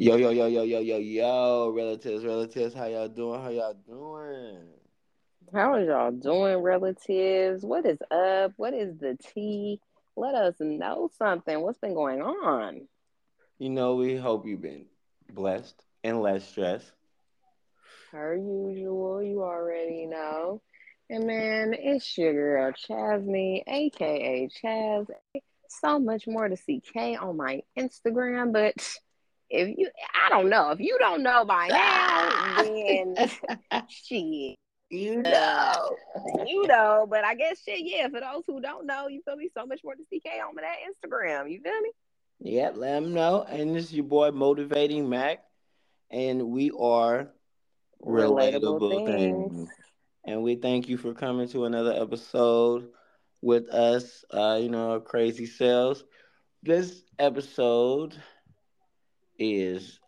Yo, yo, yo, yo, yo, yo, yo, relatives, relatives, how y'all doing? How y'all doing? How is y'all doing, relatives? What is up? What is the tea? Let us know something. What's been going on? You know, we hope you've been blessed and less stressed. Per usual, you already know. And man, it's your girl Chasney, aka Chaz. So much more to see K on my Instagram, but if you I don't know, if you don't know by now, then shit. You know. you know, but I guess shit, yeah, for those who don't know, you feel me? So much more to see K on that Instagram. You feel me? Yep, let them know. And this is your boy Motivating Mack. And we are Relatable Relatable things. Things. And we thank you for coming to another episode with us, uh, you know, crazy sales. This episode is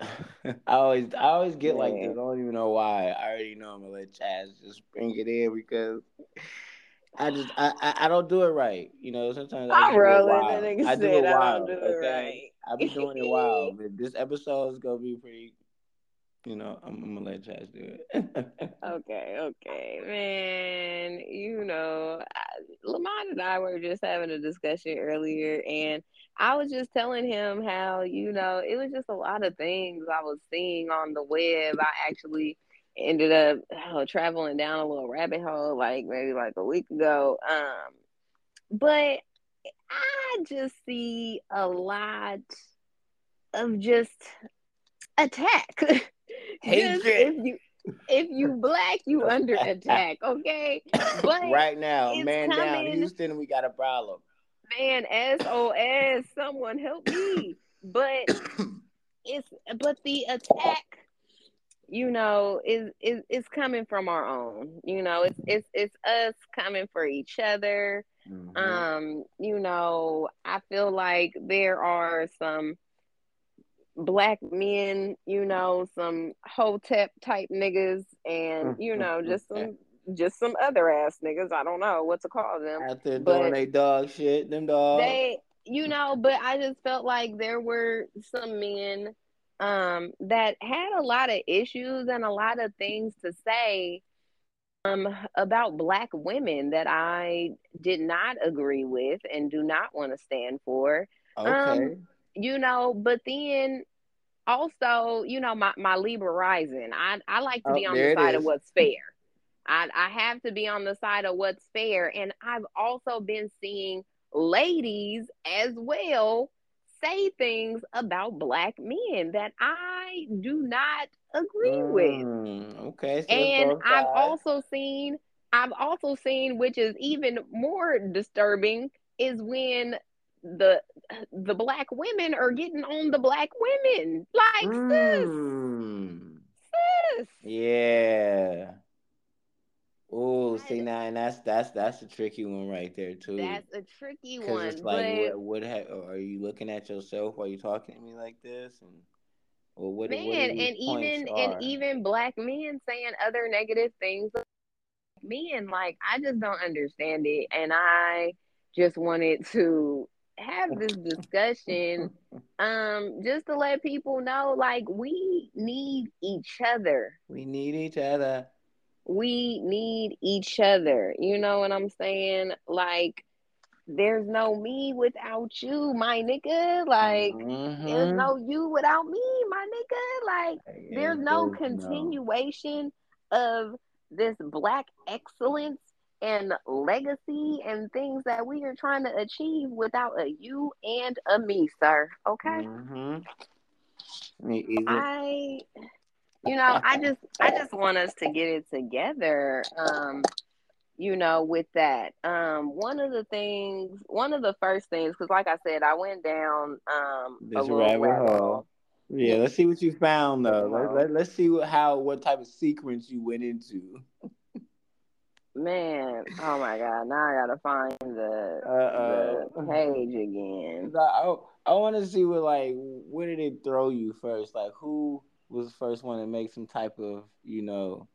I always I always get like this. I don't even know why. I already know I'm gonna let Chaz just bring it in because I just I, I, I don't do it right. You know, sometimes I just do it. I do it I don't wild, do it okay? right. I be doing it wild. But this episode is gonna be pretty you know, I'm, I'm gonna let Chaz do it. Okay, okay, man. You know, I, Lamont and I were just having a discussion earlier, and I was just telling him how, you know, it was just a lot of things I was seeing on the web. I actually ended up oh, traveling down a little rabbit hole, like maybe like a week ago. Um, but I just see a lot of just attack. Hatred. if you if you black, you under attack, okay? But right now, man down. Houston, we got a problem. Man, SOS, someone help me. But it's but the attack, you know, is is is coming from our own. You know, it's it's it's us coming for each other. Mhm. Um, you know, I feel like there are some black men, you know, some hotep type niggas and you know, just some just some other ass niggas. I don't know what to call them. There but- doing they dog shit, them dogs. They you know, but I just felt like there were some men um that had a lot of issues and a lot of things to say um about black women that I did not agree with and do not want to stand for okay. um, you know, but then also, you know, my, my Libra rising, I, I like to Oh, be on the side of what's fair. I, I have to be on the side of what's fair. And I've also been seeing ladies as well say things about black men that I do not agree with. Mm, okay. So And I've also seen, I've also seen, which is even more disturbing, is when the the black women are getting on the black women. Like Mm, sis, sis. yeah. Oh, see now, and that's that's that's a tricky one right there too. That's a tricky one. it's like, but what, what ha- are you looking at yourself while you talking to me like this, and or what? man, what and even points and even black men saying other negative things men, like I just don't understand it. And I just wanted to have this discussion um just to let people know like we need each other we need each other. We need each other. You know what i'm saying? Like there's no me without you my nigga. Like there's Mhm. no you without me my nigga. Like there's no continuation of this black excellence and legacy and things that we are trying to achieve without a you and a me sir. Okay? Mhm. Me either. I you know, I just I just want us to get it together. Um, you know, with that. Um, one of the things, one of the first things, because like I said, I went down um This little rabbit rabbit hole. hole. Yeah, let's see what you found though. Let, let, let's see what, how what type of sequence you went into. Man, oh my god, now I gotta find the the page again. I I, I want to see what like where did it throw you first? Like who was the first one to make some type of you know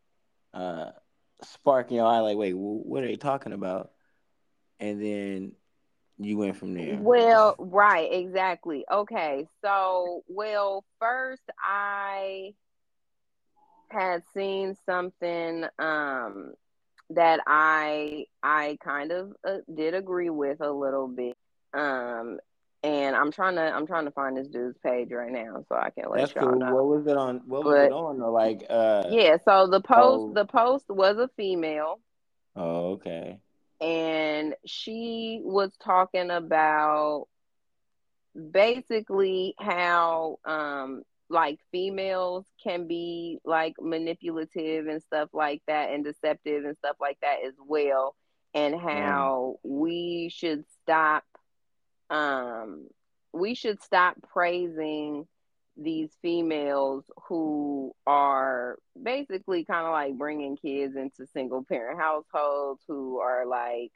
uh spark in your eye? Like wait, what are they talking about? And then you went from there. Well, right, exactly. Okay, so well, first I had seen something um that I I kind of uh, did agree with a little bit. Um and I'm trying to I'm trying to find this dude's page right now so I can let That's y'all cool. know. What was it on? What was it on? Or like, uh, yeah, so the post oh. the post was a female oh, okay. and she was talking about basically how um like females can be like manipulative and stuff like that and deceptive and stuff like that as well and how we should stop um we should stop praising these females who are basically kind of like bringing kids into single parent households who are like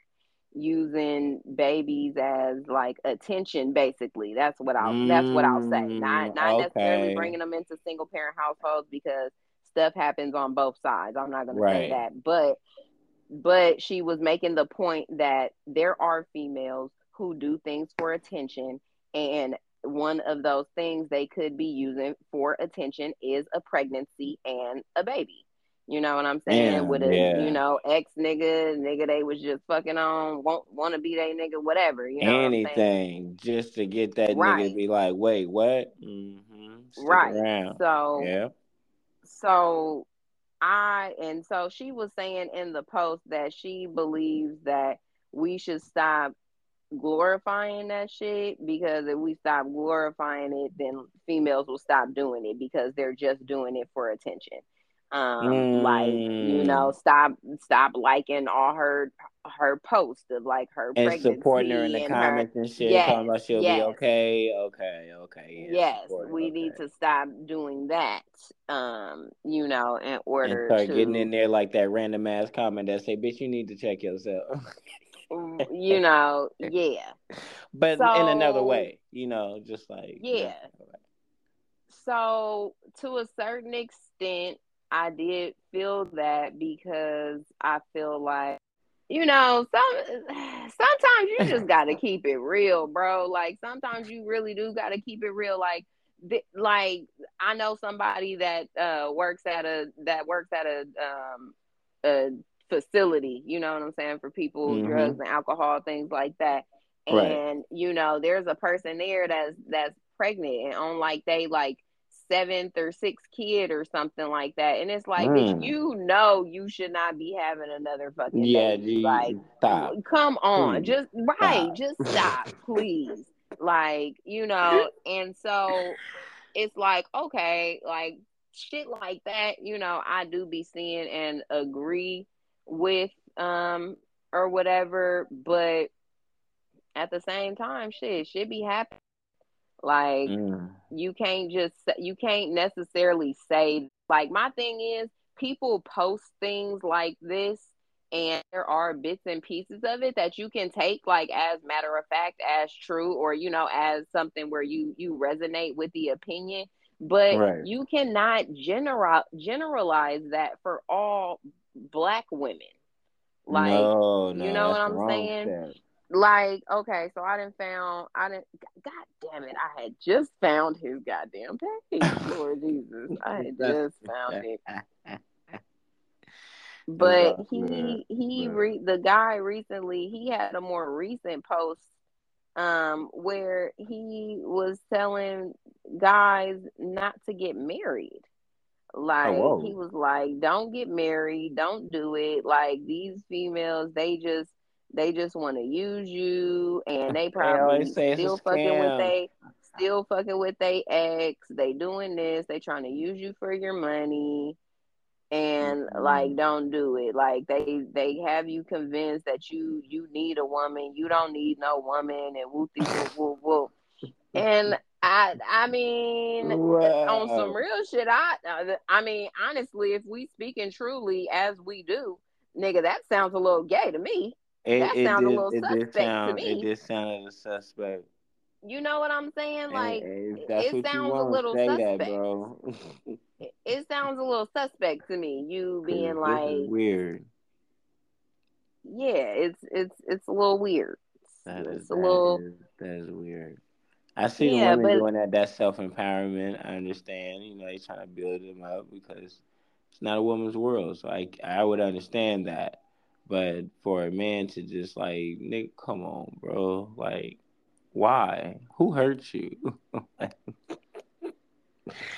using babies as like attention basically. That's what i'll that's what i'll say. Not Mm, not necessarily bringing them into single parent households because stuff happens on both sides. I'm not going to Right. say that. But but she was making the point that there are females who do things for attention and one of those things they could be using for attention is a pregnancy and a baby you know what i'm saying Damn, with a yeah. you know ex nigga nigga they was just fucking on won't want to be they nigga whatever you know what i'm saying Anything just to get that nigga to be like, wait, what? Mm-hmm. Right around. so Yeah. so I and so she was saying in the post that she believes that we should stop glorifying that shit because if we stop glorifying it then females will stop doing it because they're just doing it for attention um like you Mm. know stop stop liking all her her posts of like her And supporting her in the and her comments and shit, yes talking about she'll be okay, okay, okay. Yeah, yes we okay. need to stop doing that um you know in and order start to getting in there like that random ass comment that say, "Bitch, you need to check yourself." you know yeah. But in another way, you know, just like Yeah. so to a certain extent i did feel that because i feel like you know some sometimes you just gotta keep it real bro. Like sometimes you really do gotta keep it real. Like th- like i know somebody that uh works at a that works at a um a facility you know what i'm saying for people Mhm. drugs and alcohol things like that Right. and you know there's a person there that's that's pregnant and on like they like seventh or sixth kid or something like that and it's like Mm. you know you should not be having another fucking Yeah, baby like stop. come on Please, just right stop. just stop please like you know and so it's like okay like shit like that you know i do be seeing and agree with um or whatever but at the same time shit should be happy like Mm. you can't just you can't necessarily say like my thing is people post things like this and there are bits and pieces of it that you can take like as matter of fact as true or you know as something where you you resonate with the opinion but Right. you cannot general generalize that for all black women. Like no, no, you know what I'm saying? step. like okay so i didn't found i didn't god damn it i had just found his goddamn page lord jesus. I had just found it. But he he re- the guy recently he had a more recent post um where he was telling guys not to get married like whoa. he was like don't get married. Don't do it. Like these females they just they just want to use you and they probably say still fucking with they still fucking with they ex. They doing this. They trying to use you for your money. And Mhm. like don't do it. Like they they have you convinced that you you need a woman. You don't need no woman and whoopty whoop whoop whoop and i i mean on some real shit i uh, i mean honestly if we speaking truly as we do nigga that sounds a little gay to me It, that sounds a little suspect to me. it did sound a suspect. you know what i'm saying like and, it sounds a little suspect that, bro. it, it sounds a little suspect to me You being like weird. yeah it's it's it's a little weird That it's is a that little is that is weird. I see yeah, women but doing that. That self empowerment. I understand. You know, they trying to build them up because it's not a woman's world. So I I would understand that. But for a man to just like Nick, come on, bro. Like, why? Who hurt you?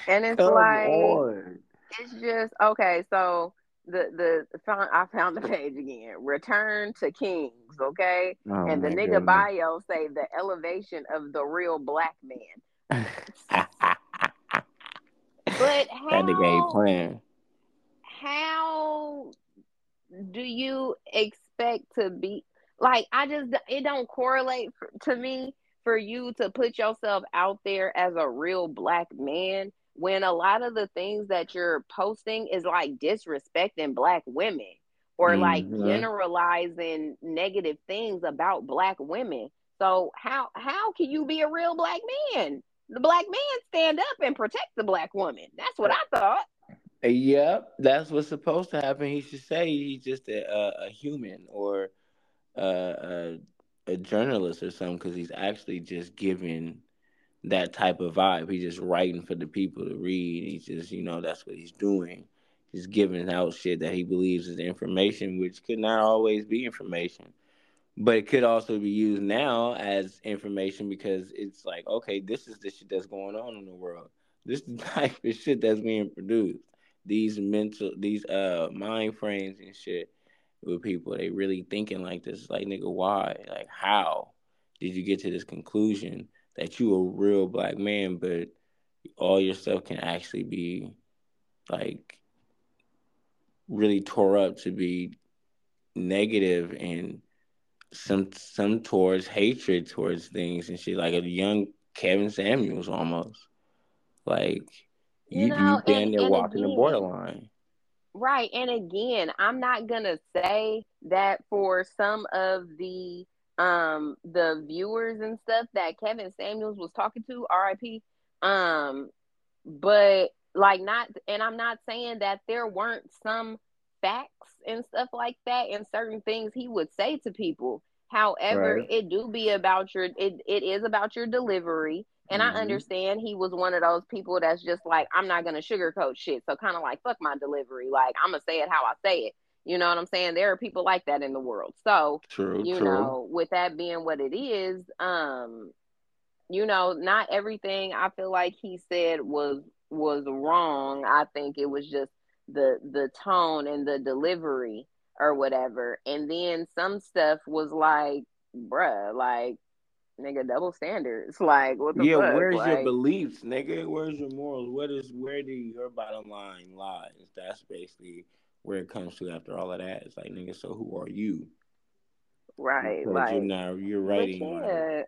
and it's like on. it's just okay. So the the found I found the page again. Return to Kings, okay? Oh And the nigga goodness. bio say the elevation of the real black man. But that nigga ain't how playing. how do you expect to be like I just it don't correlate for, to me for you to put yourself out there as a real black man when a lot of the things that you're posting is like disrespecting black women or like hmm generalizing negative things about black women. So how how can you be a real black man? The black man stand up and protect the black woman. That's what I thought. Yep, that's what's supposed to happen. He should say he's just a a, a human or a, a a journalist or something because he's actually just giving that type of vibe. He's just writing for the people to read. He's just you know that's what he's doing. He's giving out shit that he believes is information, which could not always be information. But it could also be used now as information because it's like, okay, this is the shit that's going on in the world. This is the type of shit that's being produced. These mental, these uh mind frames and shit with people, they really thinking like this. Like, nigga, why? Like, how did you get to this conclusion that you a real black man, but all your stuff can actually be like really tore up to be negative and some some towards hatred towards things and shit, like a young Kevin Samuels almost. Like You you you know, and near and walking the again, borderline. Right. And again, I'm not gonna say that for some of the um the viewers and stuff that Kevin Samuels was talking to, RIP. Um, but like not and I'm not saying that there weren't some facts and stuff like that and certain things he would say to people. However, Right. it do be about your it it is about your delivery. And I hmm understand he was one of those people that's just like, I'm not gonna sugarcoat shit. So kind of like fuck my delivery. Like I'm gonna say it how I say it. You know what I'm saying? There are people like that in the world. So, True, you true. know, with that being what it is, um, you know, not everything I feel like he said was was wrong. I think it was just the the tone and the delivery or whatever. And then some stuff was like, bruh, like nigga, double standards. Like what the Yeah, fuck? where's your beliefs, nigga? Where's your morals? What is where do your bottom line lies? That's basically where it comes to after all of that. It's like, nigga, so who are you? right, Because you're like not you're writing yeah,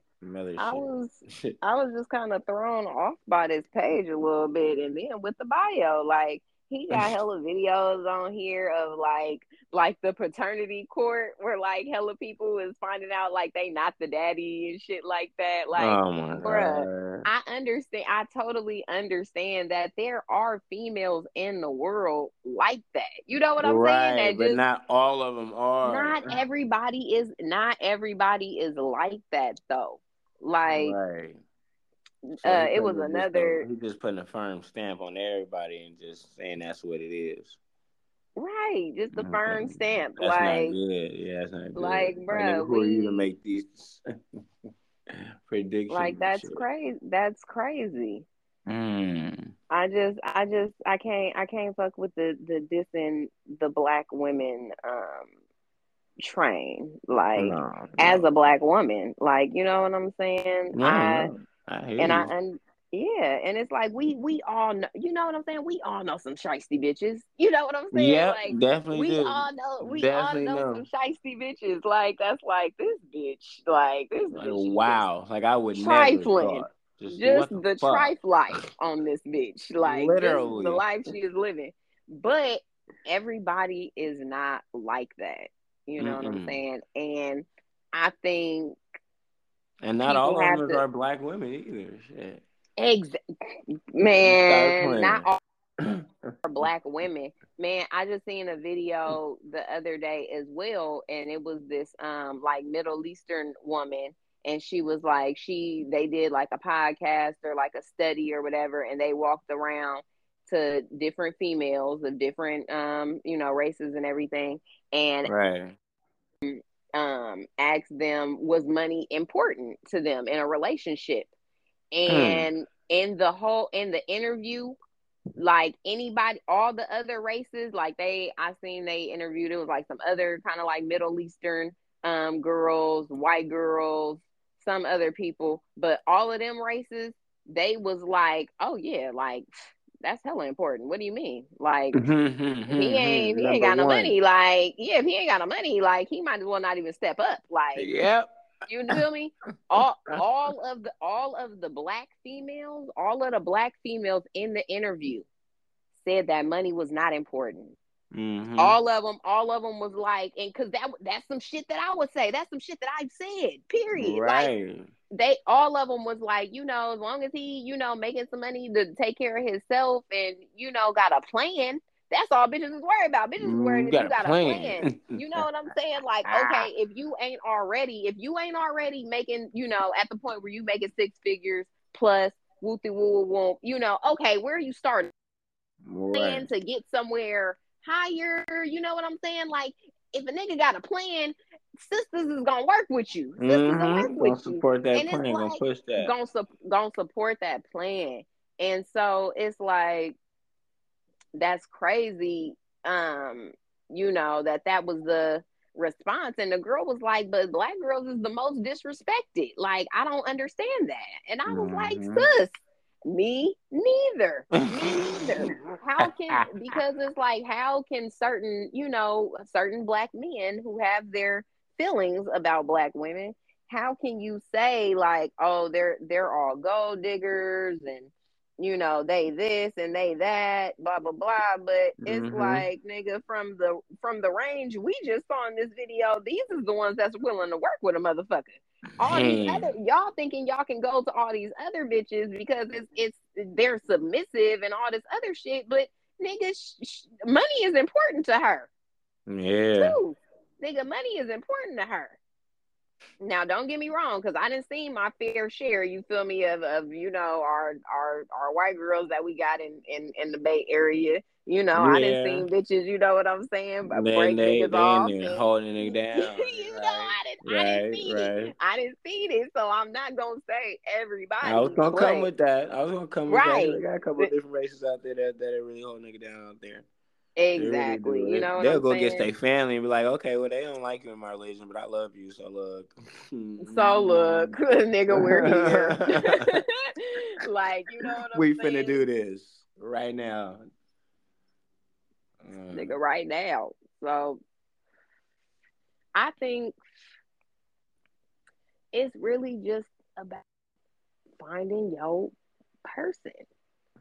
I was I was just kind of thrown off by this page a little bit, and then with the bio, like he got hella videos on here of like like the paternity court where like hella people is finding out like they not the daddy and shit like that. Like, oh my bruh, god. I understand. I totally understand that there are females in the world like that. You know what I'm saying? That but just not all of them are. not everybody is not everybody is like that though. Like Right. So uh it was just another he just putting a firm stamp on everybody and just saying that's what it is. right, just a firm Okay. stamp. That's Like. Yeah, that's not good. like bruh, who are you to make these predictions like that's shit? crazy that's crazy. Mm. I just I just I can't I can't fuck with the the dissing the black women um train. Like No, as a black woman. Like, you know what I'm saying? no, I no. I and I and yeah, and it's like we we all know, you know what I'm saying? We all know some shiesty bitches. You know what I'm saying? Yeah, Like definitely we do. all know we all Definitely know some know. shiesty bitches. Like that's like this bitch. Like this Like bitch wow. Like I would trifling. Just Just the the trife life on this bitch. Like just the life she is living. But everybody is not like that. You know what I'm saying? And I think And not all of them to are black women either. Shit. ex man, not all for black women. Man, I just seen a video the other day as well, and it was this um like Middle Eastern woman, and she was like she they did like a podcast or like a study or whatever, and they walked around to different females of different um you know races and everything, and Right. Um asked them was money important to them in a relationship Hmm. and in the whole in the interview like anybody all the other races like they i seen they interviewed it was like some other kind of like middle eastern um girls white girls some other people but all of them races they was like oh yeah like that's hella important what do you mean like mm-hmm, mm-hmm, he mm-hmm. ain't he ain't got no one. money. Like, yeah, if he ain't got no money, like he might as well not even step up. Like, Yep. you feel me? All all of the all of the black females, all of the black females in the interview said that money was not important. Mhm. All of them, all of them was like, and because that that's some shit that I would say. That's some shit that I've said. Period. Like Right. They all of them was like, you know, as long as he, you know, making some money to take care of himself and you know got a plan. That's all bitches is worried about. Bitches is worried Mm, if you got a plan. plan. You know what I'm saying? Like, okay, if you ain't already, if you ain't already making, you know, at the point where you making six figures plus whoopty woo woo, you know, okay, where are you starting? Plan Right. to get somewhere higher. You know what I'm saying? Like, if a nigga got a plan, sisters is gonna work with you. Sisters will work Mhm. Gonna with you. support that And plan. Gonna push that. Gonna, su- gonna support that plan. And so it's like, that's crazy. Um, you know, that that was the response. And the girl was like, but black girls is the most disrespected. Like, I don't understand that. And I was like, Mhm. sis, me neither. Me neither. How can because it's like how can certain, you know, certain black men who have their feelings about black women, how can you say like, oh, they're they're all gold diggers and you know, they this and they that, blah blah blah. But it's Mhm. like, nigga, from the from the range we just saw in this video, these is the ones that's willing to work with a motherfucker. All these other y'all thinking y'all can go to all these other bitches because it's it's they're submissive and all this other shit, but nigga, sh- sh- money is important to her Yeah. too. Nigga, money is important to her. Now, don't get me wrong, because I didn't see my fair share. You feel me of, of you know our our our white girls that we got in in in the Bay Area. You know, I didn't see bitches. You know what I'm saying? But break they niggas they off. and- holding it down. you know. I didn't I didn't Right, see it. I didn't see it, so I'm not gonna say everybody. I was gonna but- come with that. I was gonna come with Right. that. They got a couple of different races out there that, that are really holding nigga down out there. Really exactly. you know They'll go saying? get their family and be like, okay, well they don't like you in my religion, but I love you, so look. So look, nigga, we're here. like, you know what I'm we saying? finna do this right now. Uh, nigga right now. So I think it's really just about finding your person.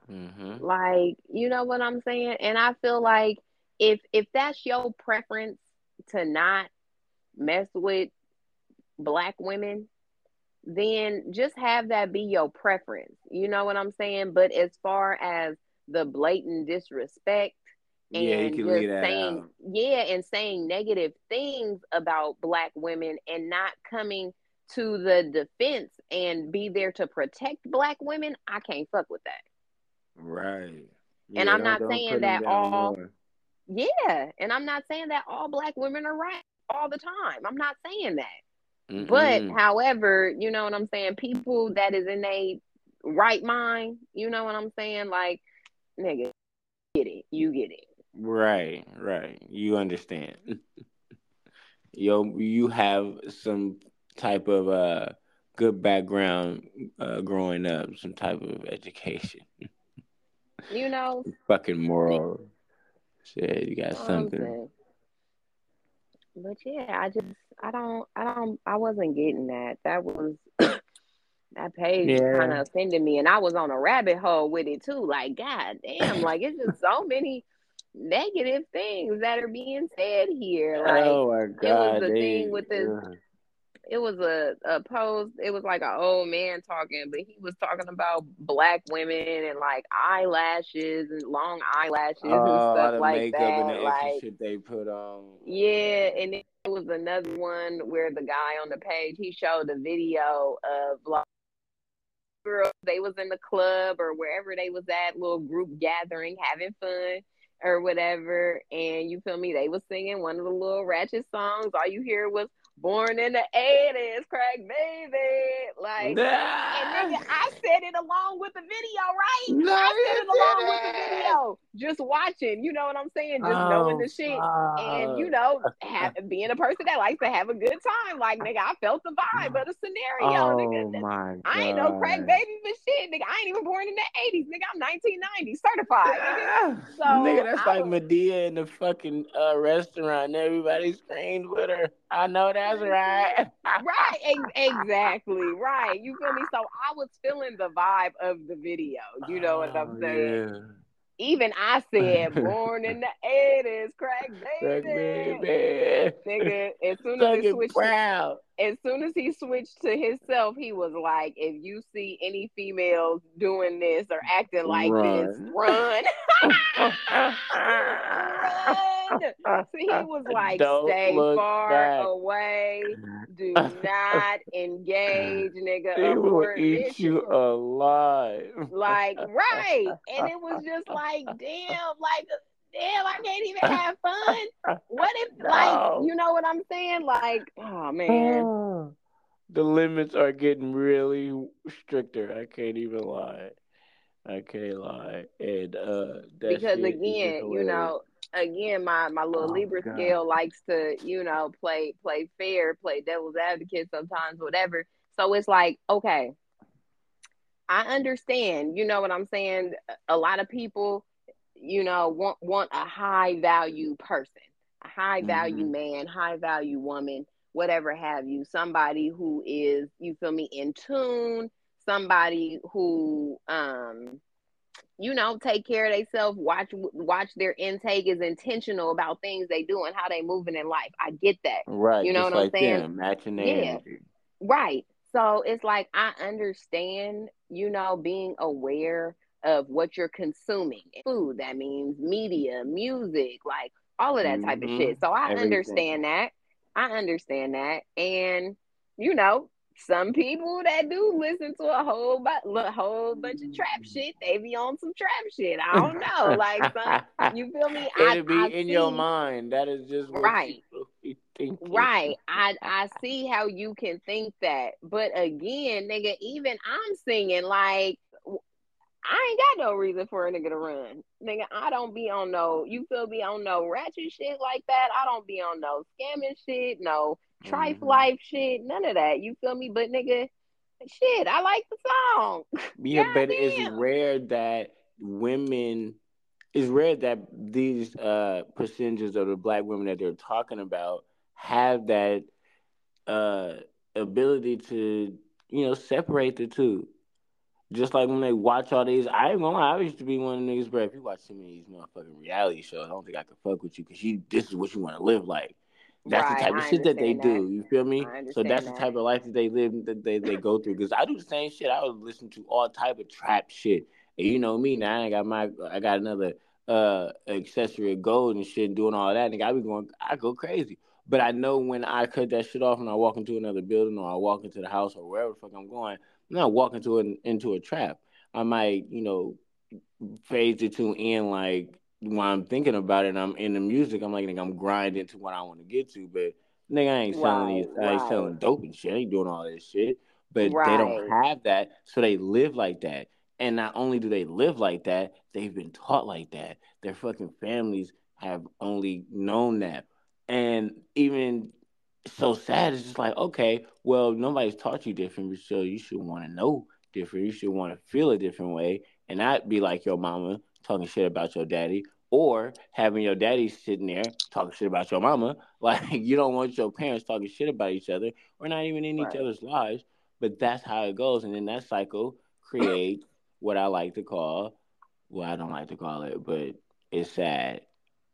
Mhm. Like, you know what I'm saying? And I feel like if if that's your preference to not mess with black women, then just have that be your preference. You know what I'm saying? But as far as the blatant disrespect Yeah, and can just saying out. yeah and saying negative things about black women and not coming to the defense and be there to protect black women i can't fuck with that Right. And Yeah, I'm don't- saying that all- more. yeah and i'm not saying that all black women are right all the time i'm not saying that Mm-mm. but however you know what i'm saying people that is in a right mind you know what i'm saying like nigga get it you get it Right, right. You understand. Yo, you have some type of uh good background uh growing up, some type of education. you know Fucking moral. Shit, you got I'm something. But yeah, I just I don't I don't I wasn't getting that. That was that page Yeah. kind of offended me, and I was on a rabbit hole with it too. Like, god damn, like it's just so many negative things that are being said here. Like, oh my god. It was the thing with this- ugh. It was a, a post. It was like an old man talking, but he was talking about black women and like eyelashes and long eyelashes Oh, and all stuff like makeup that. and the Like, shit they put on. yeah, and there was another one where the guy on the page he showed a video of like girls they was in the club or wherever they was at, little group gathering, having fun or whatever, and you feel me? They was singing one of the little ratchet songs. All you hear was "Born in the '80s, crack baby," like. And nigga, I said it along with the video, right? No, I said it along with the video. Just watching, you know what I'm saying? Just knowing the shit. And you know, have, being a person that likes to have a good time, like nigga, I felt the vibe of the scenario, Oh nigga. my god! I ain't no crack baby, but shit, nigga, I ain't even born in the '80s, nigga. I'm 1990 certified, nigga. So, nigga, that's I like was- Madea in the fucking uh, restaurant. and Everybody screamed with her. I know that's right. right, ex- exactly, right. You feel me? So I was feeling the vibe of the video. You know what I'm Oh, saying? yeah. Even I said, born in the 80s, crack Crack baby. baby. Nigga, as soon as it Fucking switched, to, proud. As soon as he switched to himself, he was like, "If you see any females doing this or acting like this, Run. run, run." So he was like, Don't "Stay far back. away. Do not engage, nigga. They will eat you alive. Like, right. And it was just like, damn, like, damn, I can't even have fun. What if, like, you know what I'm saying? Like, oh, man. the limits are getting really stricter. I can't even lie. I can't lie. And uh Because again, you know, again, my my little Oh, Libra God. scale likes to, you know, play play fair, play devil's advocate sometimes, whatever. So it's like, okay, I understand. You know what I'm saying? A lot of people, you know, want want a high value person, a high value Mhm. man, high value woman, whatever have you. Somebody who is, you feel me, in tune. Somebody who, um, you know, take care of themselves. Watch watch their intake is intentional about things they do and how they moving in life. I get that. Right, You know what I'm saying? them, matching their Yeah. energy. Right. So it's like I understand, you know, being aware of what you're consuming. Food, that means media, music, like all of that type of Mhm. shit. So I Everything. understand that. I understand that. And you know, some people that do listen to a whole bu- a whole bunch of trap shit, they be on some trap shit. I don't know. Like some you feel me? I, It'll be I in your mind. That is just what Right. you be thinking. Right. I I see how you can think that. But again, nigga, even I'm singing like I ain't got no reason for a nigga to run. Nigga, I don't be on no, you feel me, on no ratchet shit like that. I don't be on no scamming shit, no trife Mhm. life shit, none of that. You feel me? But nigga, shit, I like the song. Yeah, but it's rare that women. It's rare that these uh percentages of the black women that they're talking about have that uh ability to you know separate the two. Just like when they watch all these, I ain't gonna lie. I used to be one of the niggas, bro. If you watch too many of these motherfucking reality shows, I don't think I could fuck with you because you. This is what you want to live like. That's Right, the type of shit that they understand do. You feel me? So that's the type of life that they live, that they, they go through. Because I do the same shit. I would listen to all type of trap shit. And you know me now. I got my, I got another uh accessory of gold and shit, doing all that. Nigga, I be going, I go crazy. But I know when I cut that shit off and I walk into another building or I walk into the house or wherever the fuck I'm going, I'm not walking to an, into a trap. I might, you know, phase the tune in like when I'm thinking about it and I'm in the music, I'm like, nigga, I'm grinding to what I want to get to. But nigga, I ain't selling these, Right, I ain't selling dope and shit. I ain't doing all this shit. But they don't have that, so they live like that. And not only do they live like that, they've been taught like that. Their fucking families have only known that. And even so sad, it's just like, okay, well, nobody's taught you different, so you should want to know different. You should want to feel a different way and not be like your mama talking shit about your daddy or having your daddy sitting there talking shit about your mama. Like, you don't want your parents talking shit about each other or not even in each other's lives. But that's how it goes. And then that cycle creates what I like to call, well, I don't like to call it, but it's sad.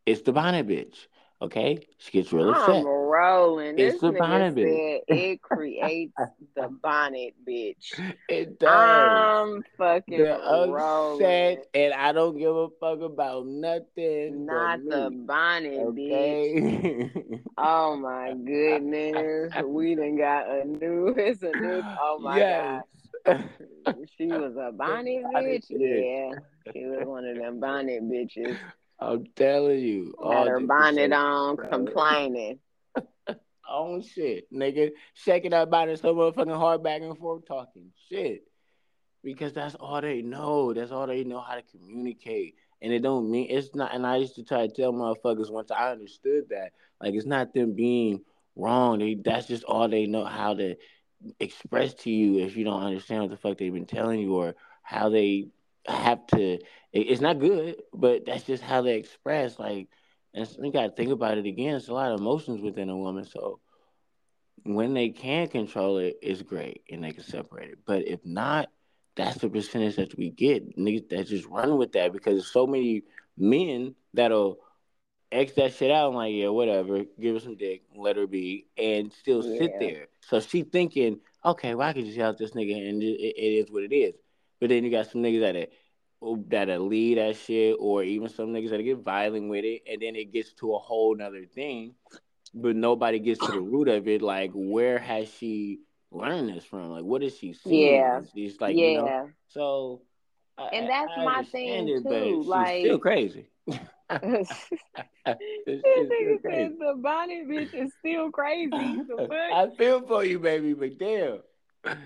It's the bonnet bitch. Okay, she gets real upset. I'm rolling. It's This the bonnet bitch. it creates the bonnet bitch. It does. I'm fucking They're upset, rolling. and I don't give a fuck about nothing Not the bonnet bitch. Oh my goodness. We done got a new it's a new oh my yes. god. She was a bonnet Bonnet bitch? bitch. Yeah. She was one of them bonnet bitches. I'm telling you. Had all her bonnet on bro. complaining. Oh shit, nigga, shaking that body so motherfucking hard back and forth, talking shit. Because that's all they know. That's all they know how to communicate. And it don't mean it's not. And I used to try to tell motherfuckers once I understood that, like it's not them being wrong. They that's just all they know how to express to you if you don't understand what the fuck they've been telling you or how they have to. It- It's not good, but that's just how they express. Like, and you got to think about it again. It's a lot of emotions within a woman, so when they can control it, it's great and they can separate it. But if not, that's the percentage that we get. Niggas that just run with that because there's so many men that'll X that shit out I'm like, yeah, whatever, give her some dick, let her be, and still sit there. So she thinking, okay, well I can just yell at this nigga and it, it is what it is. But then you got some niggas that are, that'll lead that shit, or even some niggas that get violent with it, and then it gets to a whole nother thing. But nobody gets to the root of it. Like, where has she learned this from? Like, what is she seeing? Yeah. She's like, yeah. you know. So, I, And that's I my thing, it, too, like- still crazy. this nigga crazy. the bonnet bitch is still crazy. I feel for you, baby, but damn.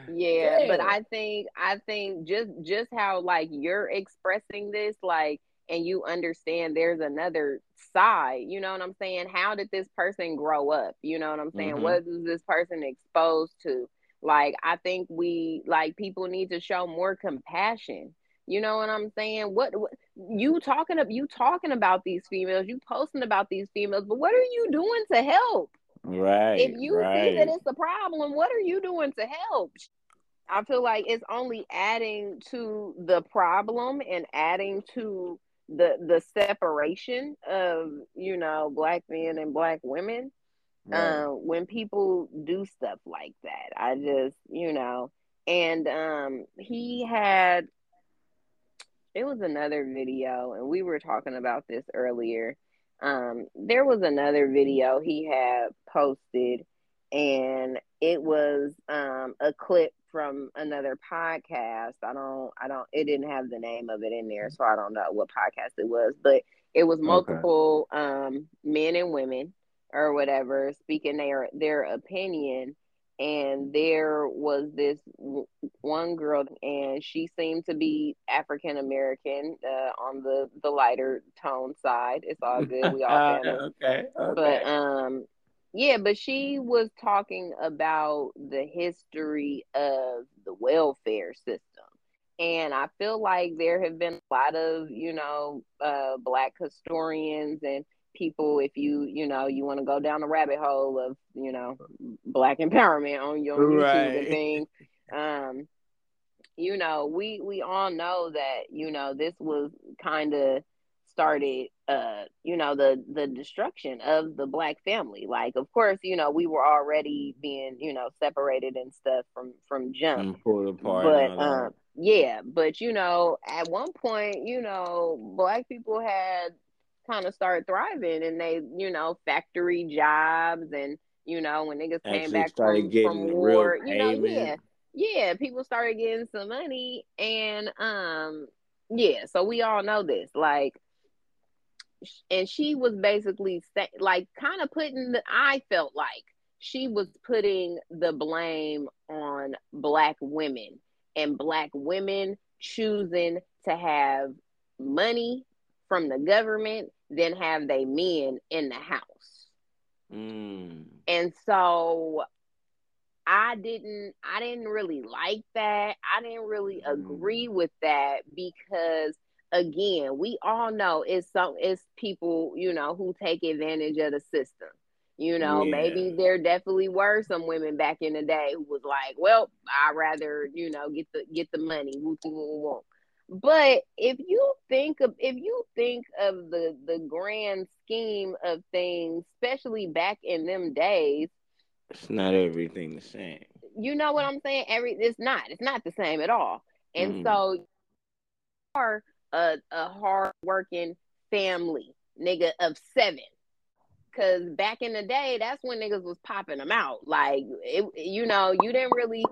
Yeah, but I think I think just just how like you're expressing this, like, and you understand there's another side. You know what I'm saying? How did this person grow up? You know what I'm saying? Mhm. What was this person exposed to? Like, I think we like people need to show more compassion. You know what I'm saying? What, what you talking about? You talking about these females? You posting about these females? But what are you doing to help? Right. if you right. see that it's a problem, what are you doing to help? I feel like it's only adding to the problem and adding to the the separation of you know black men and black women right. um, when people do stuff like that. I just, you know, and um, he had, it was another video, and we were talking about this earlier. Um, there was another video he had posted, and it was um, a clip from another podcast. I don't, I don't, it didn't have the name of it in there, so I don't know what podcast it was, but it was multiple um, men and women or whatever speaking their their opinion and there was this w- one girl and she seemed to be african american uh, on the the lighter tone side it's all good we all family okay. Okay. but um yeah but she was talking about the history of the welfare system and i feel like there have been a lot of you know uh black historians and people if you you know you want to go down the rabbit hole of you know black empowerment on your youtube Right. and things. Um you know we we all know that you know this was kind of started uh you know the the destruction of the black family. Like of course you know we were already being you know separated and stuff from from jump but um yeah but you know at one point you know black people had kind of started thriving and they you know factory jobs and you know when niggas came back started from, getting from war you know yeah. Yeah people started getting some money and um yeah so we all know this like and she was basically say, like kind of putting the i felt like she was putting the blame on black women and black women choosing to have money from the government than have they men in the house Mm. and so I didn't I didn't really like that. I didn't really Mm. agree with that because again, we all know it's some it's people, you know, who take advantage of the system. You know, Yeah. maybe there definitely were some women back in the day who was like, "Well, I'd rather, you know, get the get the money." Woo, woo, woo, woo. But if you think of if you think of the the grand scheme of things, especially back in them days, it's not everything the same. You know what I'm saying? Every it's not. It's not the same at all. And mm. so are a, a hard working family, nigga of seven. Cause back in the day, that's when niggas was popping them out. Like it, you know, you didn't really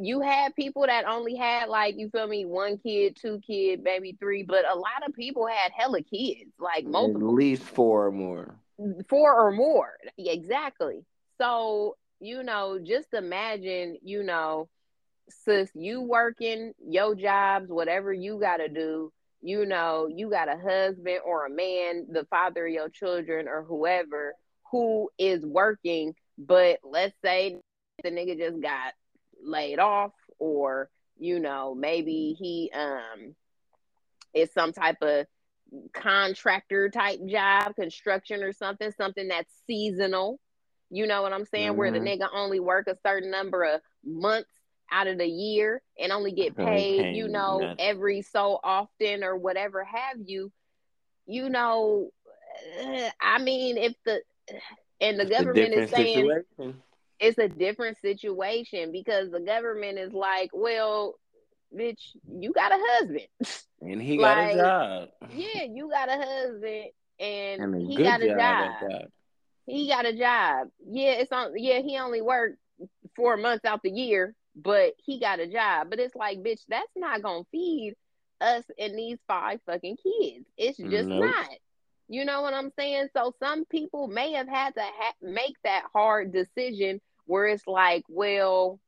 you had people that only had like you feel me one kid two kid maybe three but a lot of people had hella kids like multiple. at least four or more. Four or more. Exactly. So you know just imagine you know sis you working your jobs whatever you got to do you know you got a husband or a man the father of your children or whoever who is working but let's say the nigga just got laid off or you know maybe he um is some type of contractor type job construction or something something that's seasonal you know what i'm saying mm-hmm. where the mm-hmm. nigga only work a certain number of months out of the year and only get paid okay. you know every so often or whatever have you you know i mean if the and the it's government is saying situation it's a different situation because the government is like, well, bitch, you got a husband. And he like, got a job. Yeah, you got a husband and, and he got a job. job. He got a job. Yeah, it's on yeah, he only worked four months out the year, but he got a job. But it's like, bitch, that's not gonna feed us and these five fucking kids. It's just nope. not. You know what I'm saying? So some people may have had to ha- make that hard decision where it's like, well,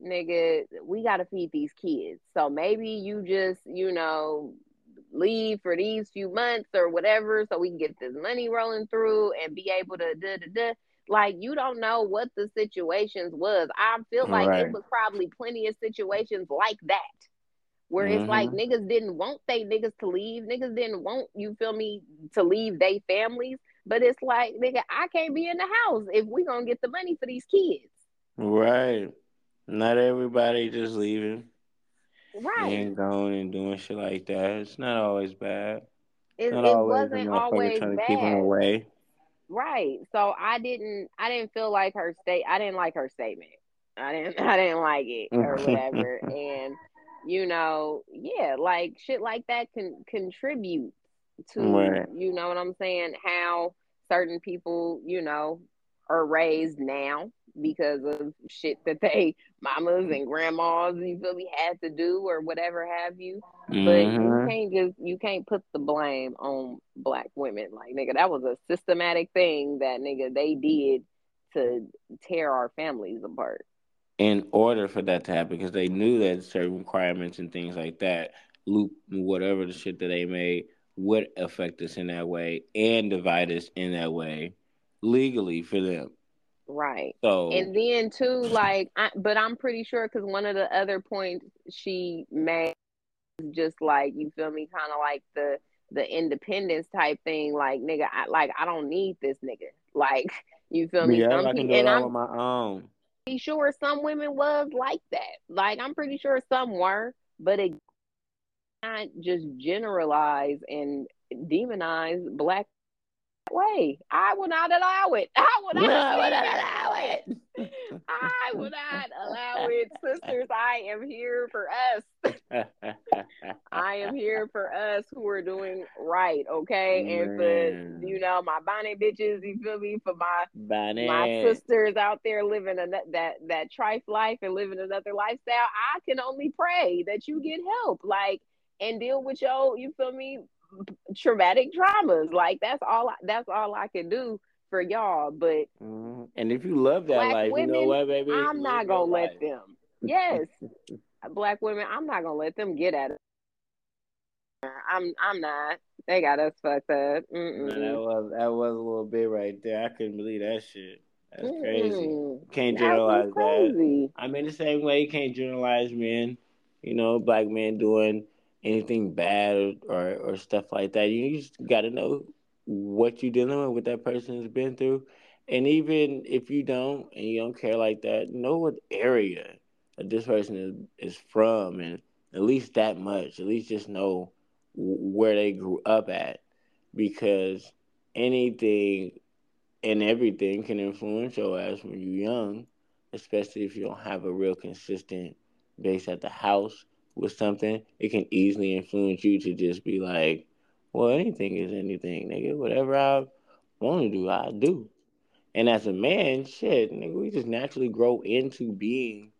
nigga, we got to feed these kids. So maybe you just, you know, leave for these few months or whatever so we can get this money rolling through and be able to da da da. Like you don't know what the situations was. I feel like right. it was probably plenty of situations like that. Where mm-hmm. it's like mm-hmm. niggas didn't want they niggas to leave. Niggas didn't want, you feel me, to leave they families. But it's like, nigga, I can't be in the house if we gonna get the money for these kids. Right. Not everybody just leaving. Right. And going and doing shit like that. It's not always bad. It, it wasn't always bad. keep them away. Right. So I didn't I didn't feel like her state I didn't like her statement. I didn't I didn't like it or whatever. and you know, yeah, like shit like that can contribute to right. you know what I'm saying, how certain people, you know, are raised now because of shit that they mamas and grandmas you feel me had to do or whatever have you. Mm-hmm. But you mm-hmm. can't just you can't put the blame on black women. Like nigga, that was a systematic thing that nigga they did to tear our families apart. In order for that to happen, because they knew that certain requirements and things like that, loop whatever the shit that they made would affect us in that way and divide us in that way legally for them. Right. So and then too, like, I, but I'm pretty sure because one of the other points she made, just like you feel me, kind of like the the independence type thing. Like, nigga, I like I don't need this nigga. Like, you feel me? Yeah, some I can do it all on my own. Pretty sure some women was like that. Like, I'm pretty sure some were, but it not just generalize and demonize black way. I will not allow it. I will not, no, allow it. I will not allow it. Sisters, I am here for us. I am here for us who are doing right, okay? Man. And for you know, my bonnet bitches, you feel me? For my bonnet. my sisters out there living a, that that trife life and living another lifestyle, I can only pray that you get help. Like and deal with your, you feel me, traumatic traumas. Like that's all. That's all I can do for y'all. But mm-hmm. and if you love that life, women, you know what, baby, I'm not gonna let life. them. Yes, black women, I'm not gonna let them get at it. I'm. I'm not. They got us fucked up. Man, that was that was a little bit right there. I couldn't believe that shit. That's mm crazy. Can't generalize that. I mean, the same way you can't generalize men. You know, black men doing anything bad or, or stuff like that. You just got to know what you're dealing with, what that person has been through. And even if you don't and you don't care like that, know what area that this person is, is from and at least that much. At least just know where they grew up at, because anything and everything can influence your ass when you're young, especially if you don't have a real consistent base at the house with something. It can easily influence you to just be like, well, anything is anything, nigga. Whatever I want to do, I do. And as a man, shit, nigga, we just naturally grow into being,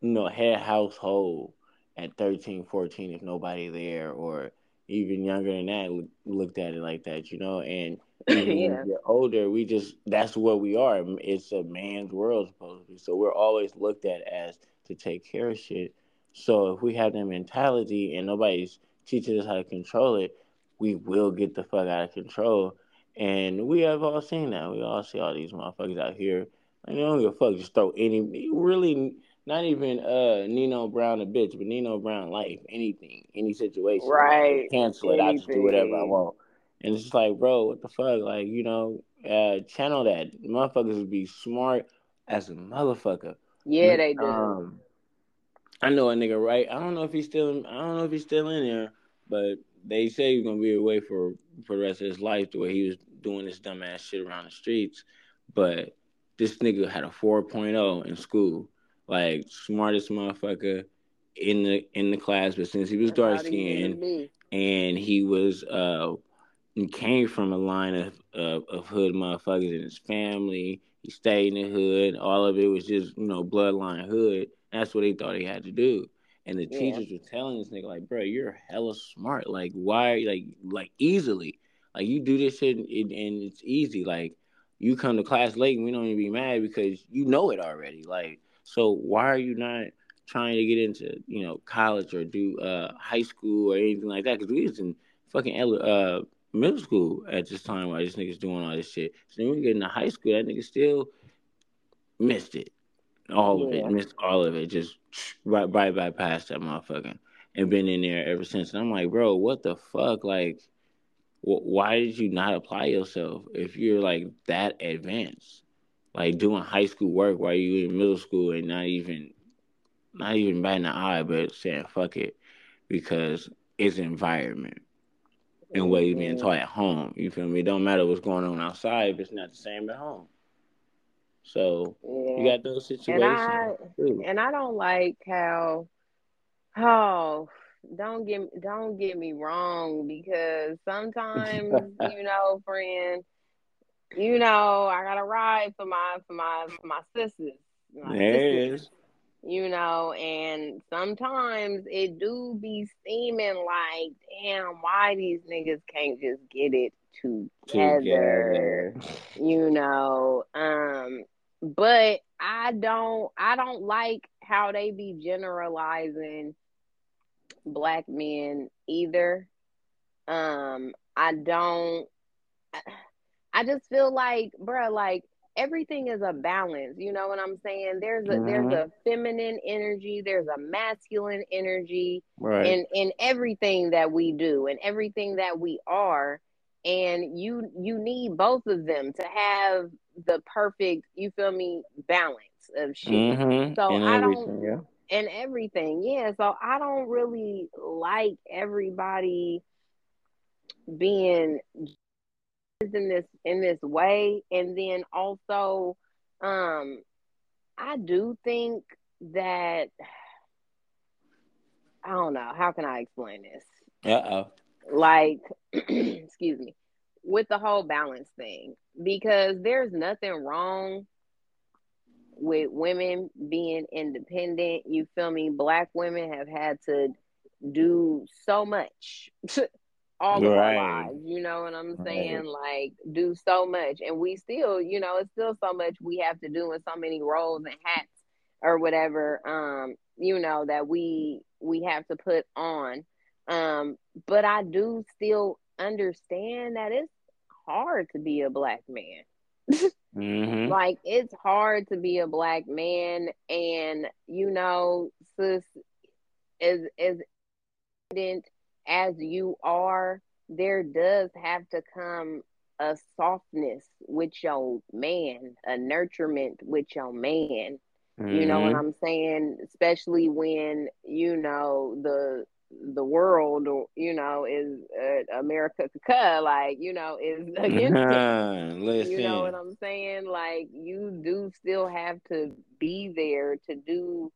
you know, head household at 13, 14 if nobody there, or even younger than that looked at it like that, you know. And even yeah. when get older, we just that's what we are. It's a man's world supposed to be. So we're always looked at as to take care of shit. So if we have that mentality and nobody's teaching us how to control it, we will get the fuck out of control. And we have all seen that. We all see all these motherfuckers out here. I don't give a fuck. Just throw any really not even uh Nino Brown a bitch, but Nino Brown life, anything, any situation. Right. Like, cancel it. I just do whatever I want. And it's just like, bro, what the fuck? Like, you know, uh channel that. Motherfuckers would be smart as a motherfucker. Yeah, they do. Um, I know a nigga, right? I don't know if he's still. In, I don't know if he's still in there, but they say he's gonna be away for for the rest of his life the way he was doing this dumbass shit around the streets. But this nigga had a 4.0 in school, like smartest motherfucker in the in the class. But since he was dark skinned and he was uh he came from a line of, of of hood motherfuckers in his family, he stayed in the hood. All of it was just you know bloodline hood. That's what he thought he had to do. And the yeah. teachers were telling this nigga like, bro, you're hella smart. Like, why? Like, like easily. Like you do this shit and, and it's easy. Like you come to class late and we don't even be mad because you know it already. Like, so why are you not trying to get into you know college or do uh high school or anything like that? Because we was in fucking uh middle school at this time while this nigga's doing all this shit. So when we get into high school, that nigga still missed it all of it, missed all of it, just right, right by past that motherfucker, and been in there ever since. And I'm like, bro, what the fuck? Like, wh- why did you not apply yourself if you're like that advanced? Like doing high school work while you in middle school and not even, not even batting an eye, but saying fuck it because it's environment and what he's being mm-hmm. taught at home. You feel me? It don't matter what's going on outside if it's not the same at home. So yeah. you got those situations. And I, and I don't like how oh don't get don't get me wrong because sometimes you know friend you know I gotta ride for my for my for my sisters. My yes. Sisters, you know, and sometimes it do be seeming like, damn, why these niggas can't just get it together, together. you know. Um, but I don't I don't like how they be generalizing black men either. Um, I don't I just feel like, bruh, like everything is a balance. You know what I'm saying? There's a mm-hmm. there's a feminine energy, there's a masculine energy right. in in everything that we do and everything that we are and you you need both of them to have the perfect you feel me balance of shit mm-hmm. so and i don't yeah. and everything yeah so i don't really like everybody being in this in this way. And then also um i do think that i don't know how can i explain this? Uh-oh. Like excuse me with the whole balance thing because there's nothing wrong with women being independent. You feel me? Black women have had to do so much all of right. our lives you know what i'm saying right. like do so much and we still you know it's still so much we have to do in so many roles and hats or whatever um you know that we we have to put on um, but I do still understand that it's hard to be a black man. mm-hmm. Like it's hard to be a black man, and you know, sis, as as as you are, there does have to come a softness with your man, a nurturement with your man. Mm-hmm. You know what Mhm. I'm saying? Especially when you know the the world, you know, is uh, America, like you know, is against it. You know what I'm saying? Like you do still have to be there to do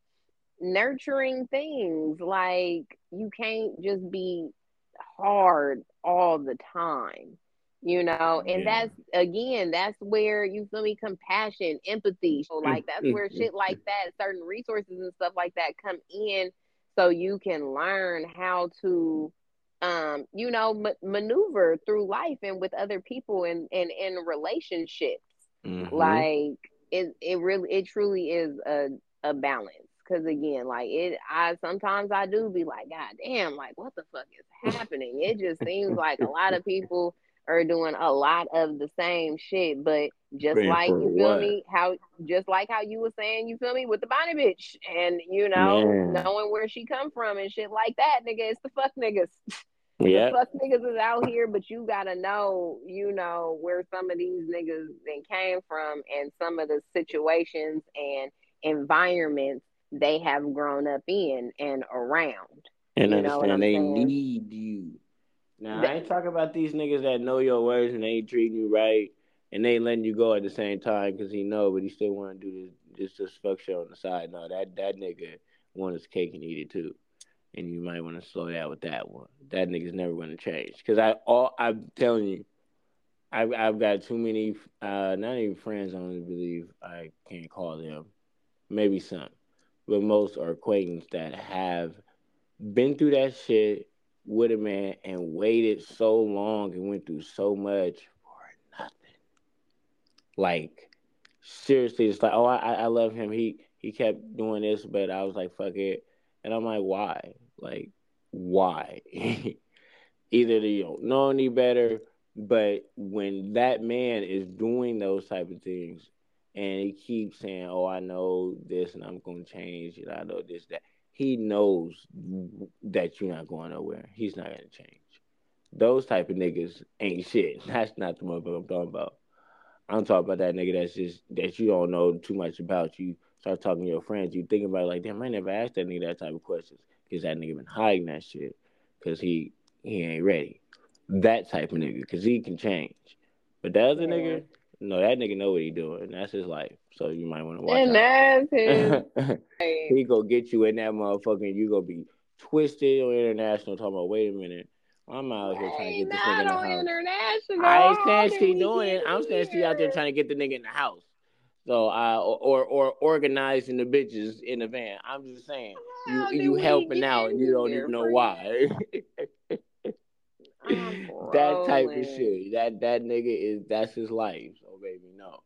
nurturing things. Like you can't just be hard all the time. You know, and Yeah. that's again, that's where you feel me, compassion, empathy. So like that's where shit like that, certain resources and stuff like that come in so you can learn how to um, you know, ma- maneuver through life and with other people and and in relationships. hmm Like it it really it truly is a a balance. Cause again, like it I sometimes I do be like, God damn, like what the fuck is happening? It just seems like a lot of people are doing a lot of the same shit, but just like you feel what? me, how just like how you were saying, you feel me, with the Bonnie bitch and you know, Man. knowing where she come from and shit like that, nigga, it's the fuck niggas Yep. fuck niggas is out here, but you gotta know, you know, where some of these niggas then came from and some of the situations and environments they have grown up in and around. And You understand they saying? need you. Now I ain't talking about these niggas that know your words and they ain't treating you right and they ain't letting you go at the same time because he know, but he still want to do this this this fuck shit on the side. No, that that nigga want his cake and eat it too. And you might want to slow down with that one. That nigga's never going to change. Because I all I'm telling you, I've I've got too many uh not even friends. I don't believe I can't call them. Maybe some, but most are acquaintances that have been through that shit with a man and waited so long and went through so much for nothing. Like seriously, it's like, oh, I I love him. He he kept doing this, but I was like, fuck it, and I'm like, why? Like, why? Either you don't know any better, but when that man is doing those type of things, and he keeps saying, "Oh, I know this, and I'm going to change, and I know this, that," he knows that you're not going nowhere. He's not going to change. Those type of niggas ain't shit. That's not the motherfucker I'm talking about. I'm talking about that nigga that's just that you don't know too much about. You start talking to your friends, you think about it like, damn, I never asked that nigga that type of questions because that nigga been hiding that shit because he he ain't ready. That type of nigga because he can change. But the other nigga, no, that nigga know what he doing. That's his life. So you might want to watch And that's his he go get you in that motherfucker, and you gonna be twisted on international. Talking about, wait a minute. I'm out here trying to get this nigga in the house. international. I ain't saying she doing it. I'm saying she out there trying to get the nigga in the house. So uh, or or organizing the bitches in the van. I'm just saying you you helping out and you don't even know why. That type of shit. That that nigga is that's his life. So baby, no.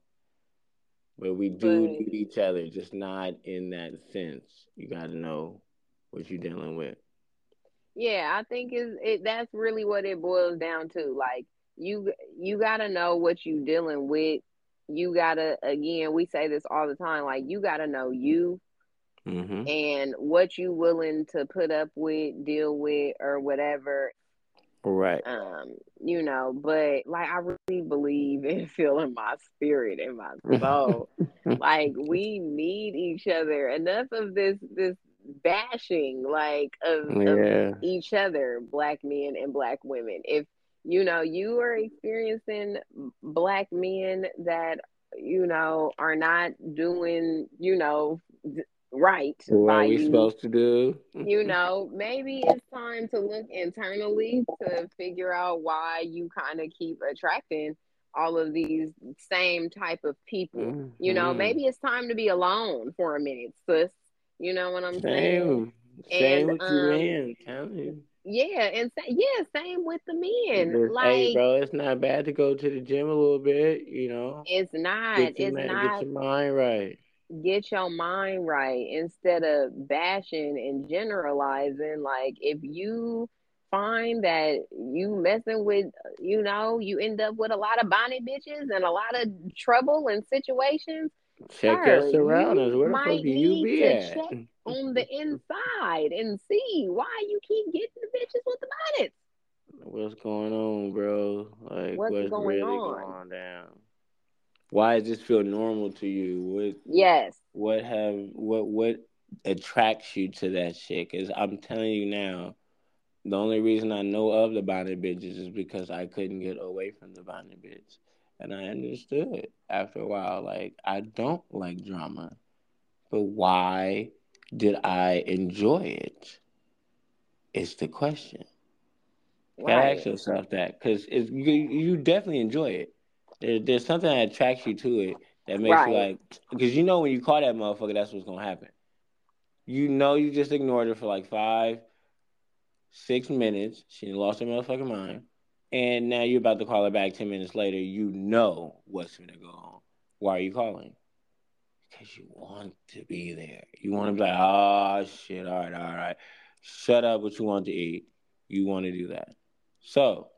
But we do But need each other, just not in that sense. You got to know what you're dealing with. yeah, I think is it that's really what it boils down to. Like you you gotta know what you dealing with. You gotta again, we say this all the time, like you gotta know you Mm-hmm. and what you willing to put up with, deal with, or whatever. Right. Um, you know, but like I really believe and feel in my spirit, in my soul. Like we need each other. Enough of this this bashing like of of each other, black men and black women. If you know you are experiencing black men that you know are not doing, you know, right What are we you supposed to do? you know, maybe it's time to look internally to figure out why you kind of keep attracting all of these same type of people. You know, Mm-hmm. maybe it's time to be alone for a minute, sis. You know what I'm saying? Same. Same And with um man. I'm telling you. yeah, and sa- yeah, same with the men. Just, hey, Like bro, it's not bad to go to the gym a little bit. You know, it's not it's man, get your mind right. Get your mind right instead of bashing and generalizing. Like if you find that you messing with, you know, you end up with a lot of bonnet bitches and a lot of trouble and situations, Check your sir, surroundings. Where the fuck might do you be to at? check on the inside and see why you keep getting the bitches with the bonnets. What's going on, bro? Like, What's what's going really on? going down? Why does this feel normal to you? What Yes. what have what what attracts you to that shit? Cause I'm telling you now, the only reason I know of the bonnet bitches is because I couldn't get away from the bonnet bitch. And I understood after a while, like I don't like drama. But why did I enjoy it? Is the question. You gotta ask yourself that because you you definitely enjoy it. There, there's something that attracts you to it that makes you like because you know when you call that motherfucker, that's what's gonna happen. You know you just ignored her for like five, six minutes. She lost her motherfucking mind, and now you're about to call her back ten minutes later. You know what's gonna go on. Why are you calling? Because you want to be there. You want to be like, oh shit, all right, all right. Shut up what you want to eat. You want to do that. So,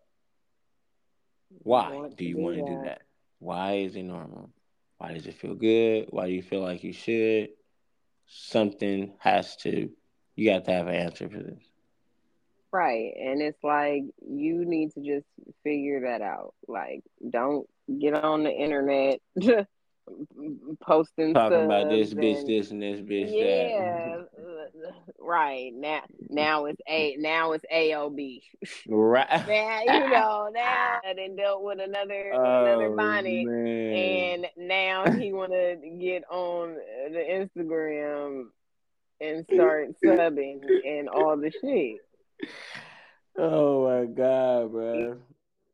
why do you want to do that. that? Why is it normal? Why does it feel good? Why do you feel like you should? Something has to, you got to have an answer for this. Right. And it's like you need to just figure that out. Like, don't get on the internet posting Talking about this subs bitch, and this, and this bitch, yeah, uh, right now. Now it's a now it's AOB. Right. Now you know now I done dealt with another another Oh, bonnet, man. and now he want to get on the Instagram and start subbing and all the shit. Oh, my God, bro.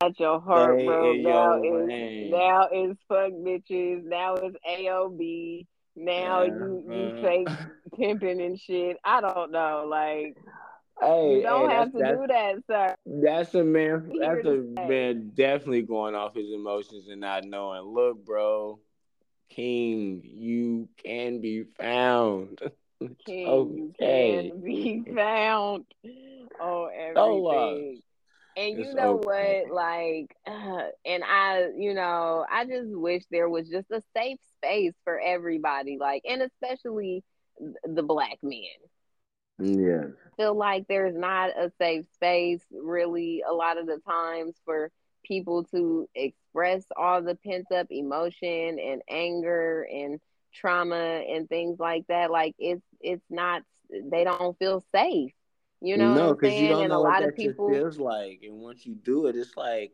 Got your heart Stay broke. in Now your is lane. now is fuck bitches. Now it's AOB. Now you you Uh-huh. fake pimping and shit. I don't know. Like Hey, you don't hey, have to do that, sir. that's a man. That's a man definitely going off his emotions and not knowing. Look, bro, King, you can be found. King, you can be found lost. everything. And you It's know okay. what? Like, uh, and I, you know, I just wish there was just a safe space for everybody, like, and especially the black men. Yeah. feel like there's not a safe space really a lot of the times for people to express all the pent up emotion and anger and trauma and things like that like it's it's not they don't feel safe you know No, because you don't and a know what lot of that shit people feels like, and once you do it, it's like,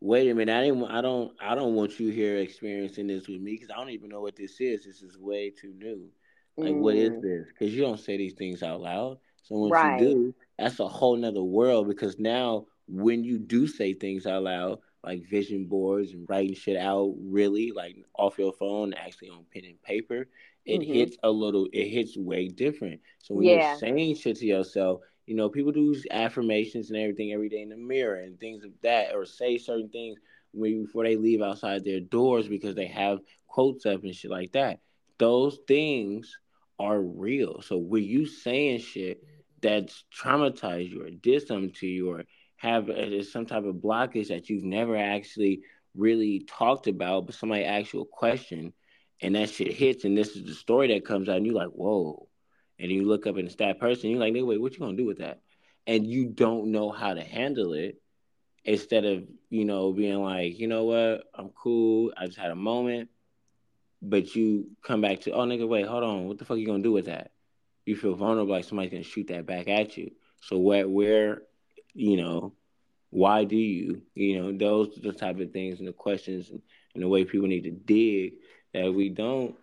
wait a minute, I didn't, I don't, I don't want you here experiencing this with me because I don't even know what this is. This is way too new. Like, what is mm, this? Because you don't say these things out loud. So once you do, that's a whole nother world. Because now, when you do say things out loud, like vision boards and writing shit out, really, like off your phone, actually on pen and paper, it hmm hits a little. It hits way different. So when you're saying shit to yourself you know, people do affirmations and everything every day in the mirror and things of that, or say certain things when, before they leave outside their doors because they have quotes up and shit like that. Those things are real. So when you saying shit that's traumatized you or did something to you or have uh, some type of blockage that you've never actually really talked about, but somebody asks you a question and that shit hits and this is the story that comes out and you're like, whoa and you look up and it's that person, you're like, nigga, wait, what you gonna do with that? And you don't know how to handle it instead of, you know, being like, you know what, I'm cool, I just had a moment. But you come back to, oh nigga, wait, hold on, what the fuck you gonna do with that? You feel vulnerable like somebody's gonna shoot that back at you. So where where, you know, why do you? You know, those the type of things and the questions and, and the way people need to dig that we don't.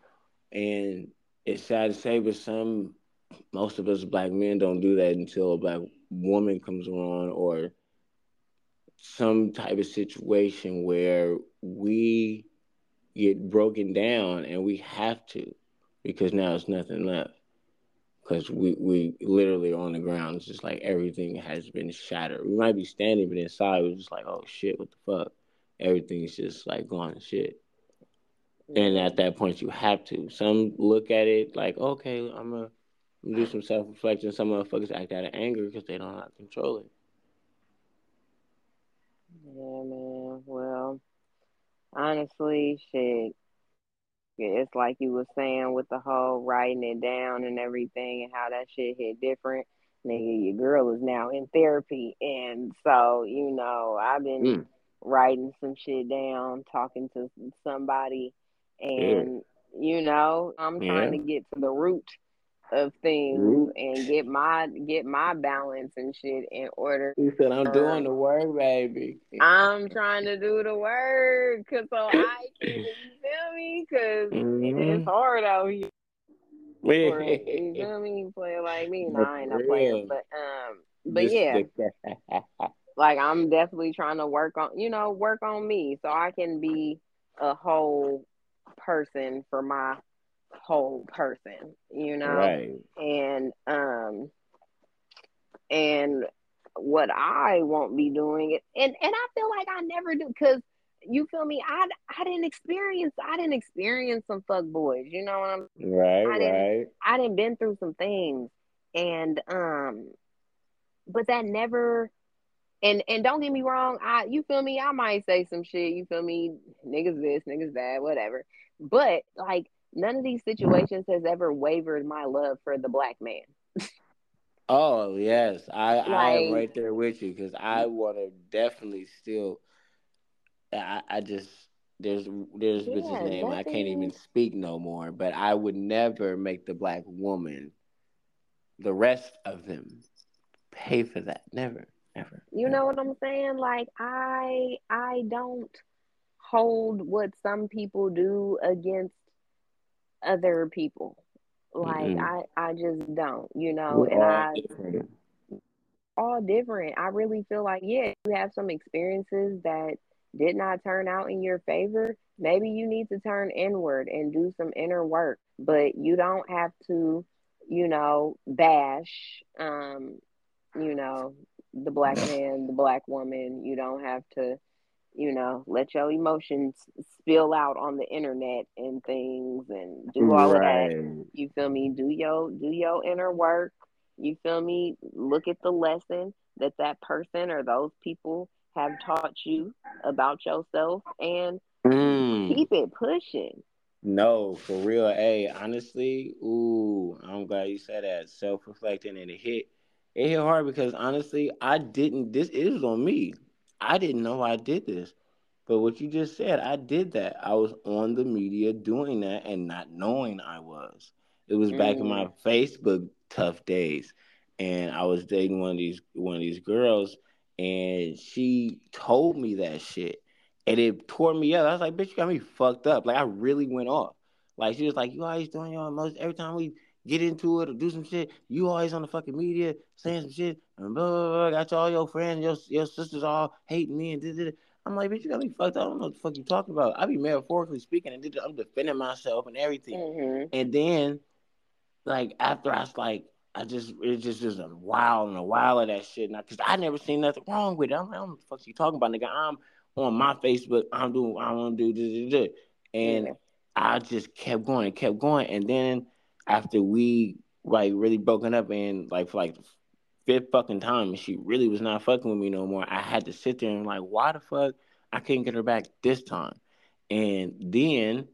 And it's sad to say, but some most of us black men don't do that until a black woman comes along or some type of situation where we get broken down and we have to because now it's nothing left. Because we, we literally on the ground it's just like everything has been shattered. We might be standing but inside we're just like oh shit what the fuck? Everything's just like gone shit and at that point you have to some look at it like okay i'm gonna do some self reflection. Some motherfuckers act out of anger because they don't know how to control it. yeah man well honestly shit It's like you were saying with the whole writing it down and everything and how that shit hit different. Nigga, your girl is now in therapy. And so, you know, I've been Mm. writing some shit down, talking to somebody, and yeah. you know, I'm trying yeah. to get to the root of things and get my get my balance and shit in order. He said I'm doing the work, baby. I'm trying to do the work, cause so I can you feel me? because mm-hmm. it's hard out here. you feel me? Playing like me, no, I ain't no player, but um, but yeah, like I'm definitely trying to work on, you know, work on me so I can be a whole person for my whole person, you know? Right. And um and what I won't be doing it and and I feel like I never do cuz you feel me? I I didn't experience I didn't experience some fuck boys, you know what I'm Right, I didn't, right. I didn't been through some things and um but that never and and don't get me wrong, I you feel me, I might say some shit, you feel me, niggas this, niggas that, whatever. But like none of these situations has ever wavered my love for the black man. oh yes, I like, I am right there with you because I mm-hmm. want to definitely still. I I just there's there's yeah, bitch's name I can't even speak no more, but I would never make the black woman, the rest of them, pay for that. Never, never. You never. know what I'm saying? Like I I don't hold what some people do against other people. Like mm-hmm. I, I just don't, you know, We're and I different. all different. I really feel like, yeah, you have some experiences that did not turn out in your favor. Maybe you need to turn inward and do some inner work, but you don't have to, you know, bash, um, you know, the black man, the black woman. You don't have to, you know, let your emotions spill out on the internet and things and do all right. of that. You feel me? Do your do your inner work. You feel me? Look at the lesson that that person or those people have taught you about yourself and mm. keep it pushing. No, for real. Hey, honestly, ooh, I'm glad you said that. Self reflecting and it hit it hit hard because honestly, I didn't this is on me. I didn't know I did this. But what you just said, I did that. I was on the media doing that and not knowing I was. It was mm. back in my mm. Facebook tough days. And I was dating one of these one of these girls and she told me that shit. And it tore me up. I was like, bitch, you got me fucked up. Like I really went off. Like she was like, You always doing your most every time we get into it or do some shit. You always on the fucking media saying some shit and blah, blah, blah, got all your friends, your your sisters all hating me and did it. I'm like, bitch, you got me fucked. I don't know what the fuck you talking about. I be metaphorically speaking and did, I'm defending myself and everything. Mm-hmm. And then, like after I was like, I just it just is a while and a while of that shit. Now, cause I never seen nothing wrong with it. I'm like, what the fuck you talking about, nigga? I'm on my Facebook. I'm doing. I want to do this, this, this. and yeah. I just kept going and kept going. And then after we like really broken up and like for like fifth fucking time and she really was not fucking with me no more. I had to sit there and like, why the fuck I couldn't get her back this time? And then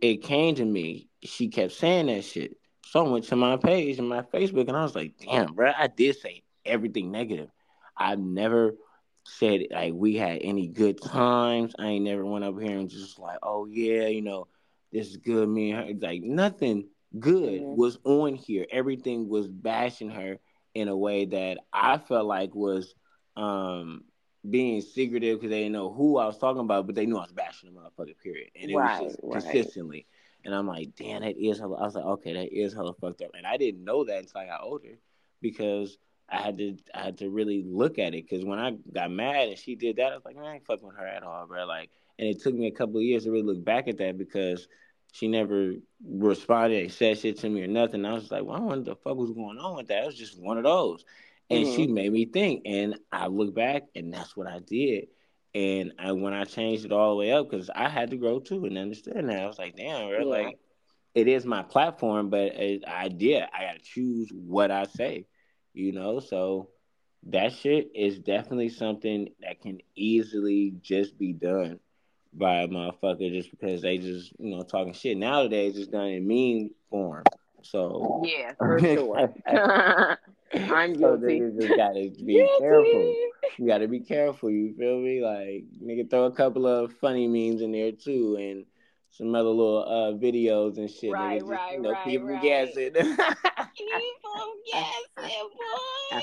it came to me. She kept saying that shit. So I went to my page and my Facebook and I was like, damn, bro, I did say everything negative. I've never said like we had any good times. I ain't never went up here and just like, oh yeah, you know, this is good. Me and her, like nothing good mm-hmm. was on here. Everything was bashing her in a way that I felt like was um, being secretive because they didn't know who I was talking about, but they knew I was bashing the motherfucker. Period, and it right, was just right. consistently. And I'm like, damn, that is. Hella, I was like, okay, that is hella fucked up, and I didn't know that until I got older because I had to I had to really look at it because when I got mad and she did that, I was like, man, I ain't fucking with her at all, bro. Like, and it took me a couple of years to really look back at that because she never responded, said shit to me or nothing. I was like, well, I wonder what the fuck was going on with that. It was just one of those. And mm-hmm. she made me think. And I look back and that's what I did. And I when I changed it all the way up, because I had to grow too and understand that. I was like, damn, yeah. like it is my platform, but it, I did. I gotta choose what I say, you know. So that shit is definitely something that can easily just be done by a motherfucker just because they just you know talking shit. Nowadays, it's done in mean form. So yeah, for sure. I'm guilty. So just gotta be careful. You gotta be careful. You feel me? Like nigga, throw a couple of funny memes in there too, and some other little uh, videos and shit. Right, just, right, you know, right, them right. guessing. them guessing, boy.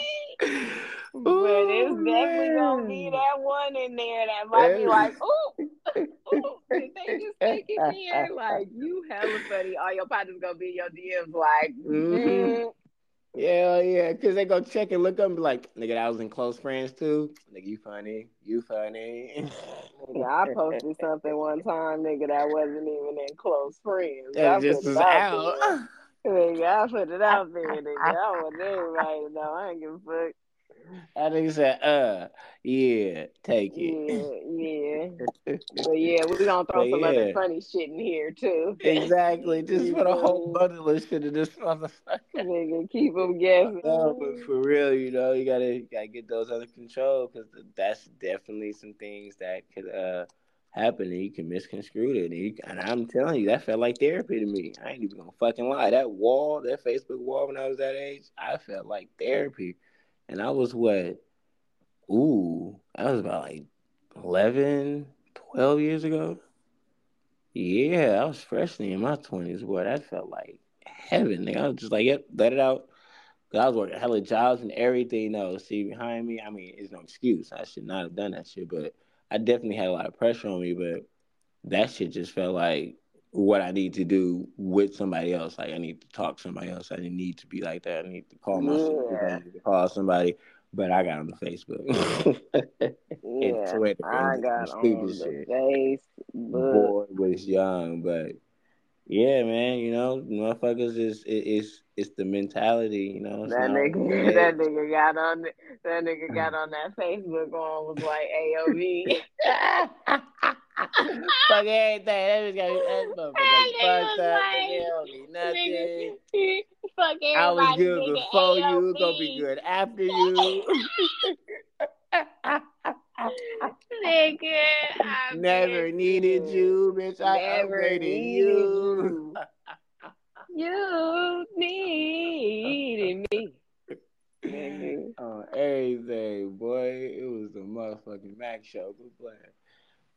But it's definitely gonna be that one in there that might be like, ooh, ooh, did they just take it here? Like you hella funny. All your partners gonna be in your DMs like, Mhm. Yeah, yeah, because they go check and look up and be like, nigga, I was in close friends too. Nigga, you funny. You funny. nigga, I posted something one time, nigga, that wasn't even in close friends. I That just was out out. there. Nigga, I put it out there, nigga. I want everybody to know. I ain't give a fuck. That nigga said, uh, yeah, take it. Yeah, yeah. But yeah, we're gonna throw But some yeah. other funny shit in here too. Exactly. Just put a whole bundle of shit in this motherfucker. Nigga, keep them guessing. No, but for real, you know, you gotta you gotta get those under control because that's definitely some things that could uh happen and you can misconstrue it. And, you, and I'm telling you, that felt like therapy to me. I ain't even gonna fucking lie. That wall, that Facebook wall when I was that age, I felt like therapy. And I was what? Ooh, I was about like 11, 12 years ago. Yeah, I was freshly in my 20s, boy. That felt like heaven. I was just like, yep, let it out. I was working hella jobs and everything. No, see behind me. I mean, it's no excuse. I should not have done that shit, but I definitely had a lot of pressure on me. But that shit just felt like what I need to do with somebody else. Like I need to talk to somebody else. I didn't need to be like that. I need to call my sister. I need to call somebody. But I got on the Facebook and Yeah, Twitter I got on stupid the shit. Facebook. Boy was young, but yeah, man, you know, motherfuckers is it, it's it's the mentality, you know. That nigga, that nigga got on, that nigga got on that Facebook one was like AOV. Fuck everything. That was got that motherfucker That nigga fucked was up. Nigga, don't nothing. nigga, fuck everybody. I was good nigga, before you. Gonna be good after you. Nigga, I Never needed you, bitch. I Never upgraded needed you. you. You needed me. On everything, boy. It was the motherfucking Mack show. Good plan.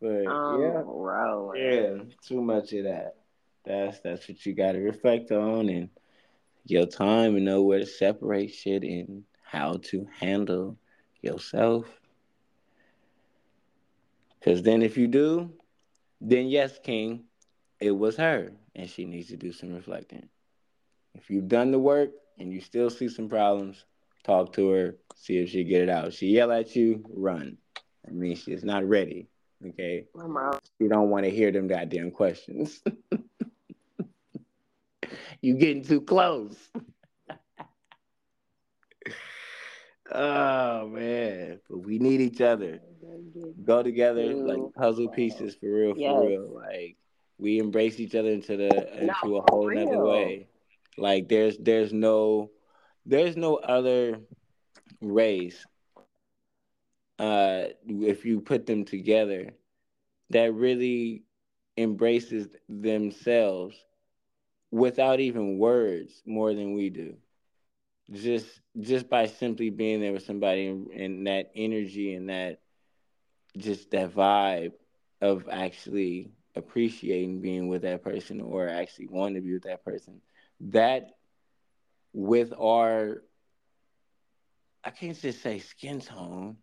But I'm yeah, rolling. yeah, too much of that. That's that's what you got to reflect on and your time and know where to separate shit and how to handle yourself. Because then, if you do, then yes, King, it was her, and she needs to do some reflecting. If you've done the work and you still see some problems, talk to her, see if she get it out. She yell at you, run. I mean, she's not ready. Okay, you don't want to hear them goddamn questions. you getting too close. oh man, but we need each other. Go together like puzzle pieces for real, for Yes. real. Like we embrace each other into the into a whole nother real. way. Like there's there's no there's no other race uh if you put them together that really embraces themselves without even words more than we do. Just just by simply being there with somebody and, and that energy and that just that vibe of actually appreciating being with that person or actually wanting to be with that person. That with our i can't just say skin tone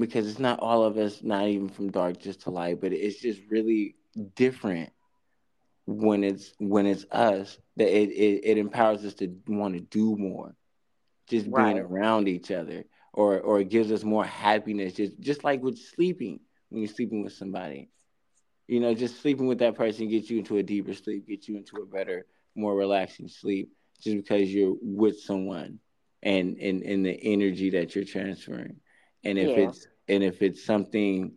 because it's not all of us not even from dark just to light but it's just really different when it's when it's us that it, it, it empowers us to want to do more. Just being around each other or or it gives us more happiness just just like with sleeping when you're sleeping with somebody. You know just sleeping with that person gets you into a deeper sleep gets you into a better more relaxing sleep just because you're with someone and and and the energy that you're transferring and if Yeah. it's and if it's something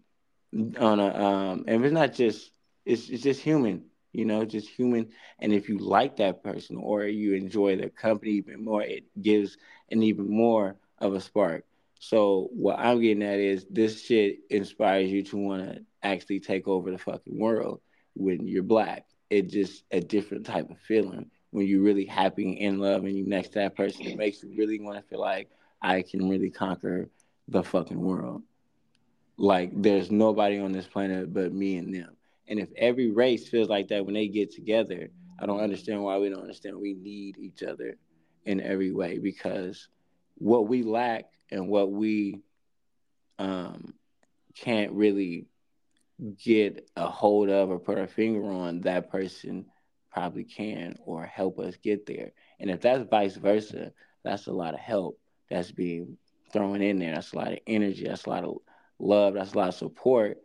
on a um and if it's not just it's it's just human you know just human. And if you like that person or you enjoy their company even more it gives an even more of a spark. So what i'm getting at is this shit inspires you to want to actually take over the fucking world when you're black. It's just a different type of feeling when you're really happy and in love and you next to that person, it makes you really want to feel like I can really conquer the fucking world. Like there's nobody on this planet but me and them. And if every race feels like that when they get together, I don't understand why we don't understand we need each other in every way because what we lack and what we um, can't really get a hold of or put our finger on, that person probably can or help us get there. And if that's vice versa, that's a lot of help that's being thrown in there. That's a lot of energy. That's a lot of love. That's a lot of support.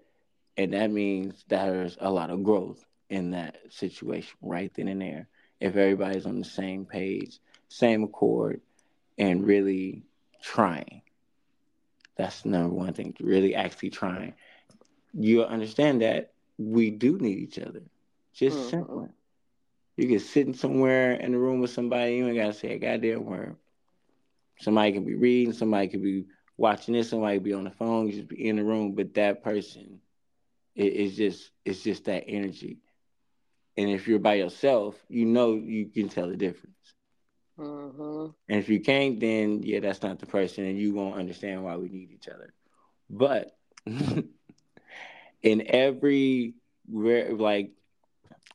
And that means that there's a lot of growth in that situation right then and there. If everybody's on the same page, same accord, and really trying. That's number one thing, really actually trying. You'll understand that we do need each other. Just mm-hmm. simple. You can sit somewhere in a room with somebody, you ain't gotta say a goddamn word. Somebody can be reading, somebody could be watching this, somebody be on the phone, just be in the room, but that person it, it's just it's just that energy. And if you're by yourself, you know you can tell the difference. Mm-hmm. And if you can't, then yeah, that's not the person, and you won't understand why we need each other. But in every like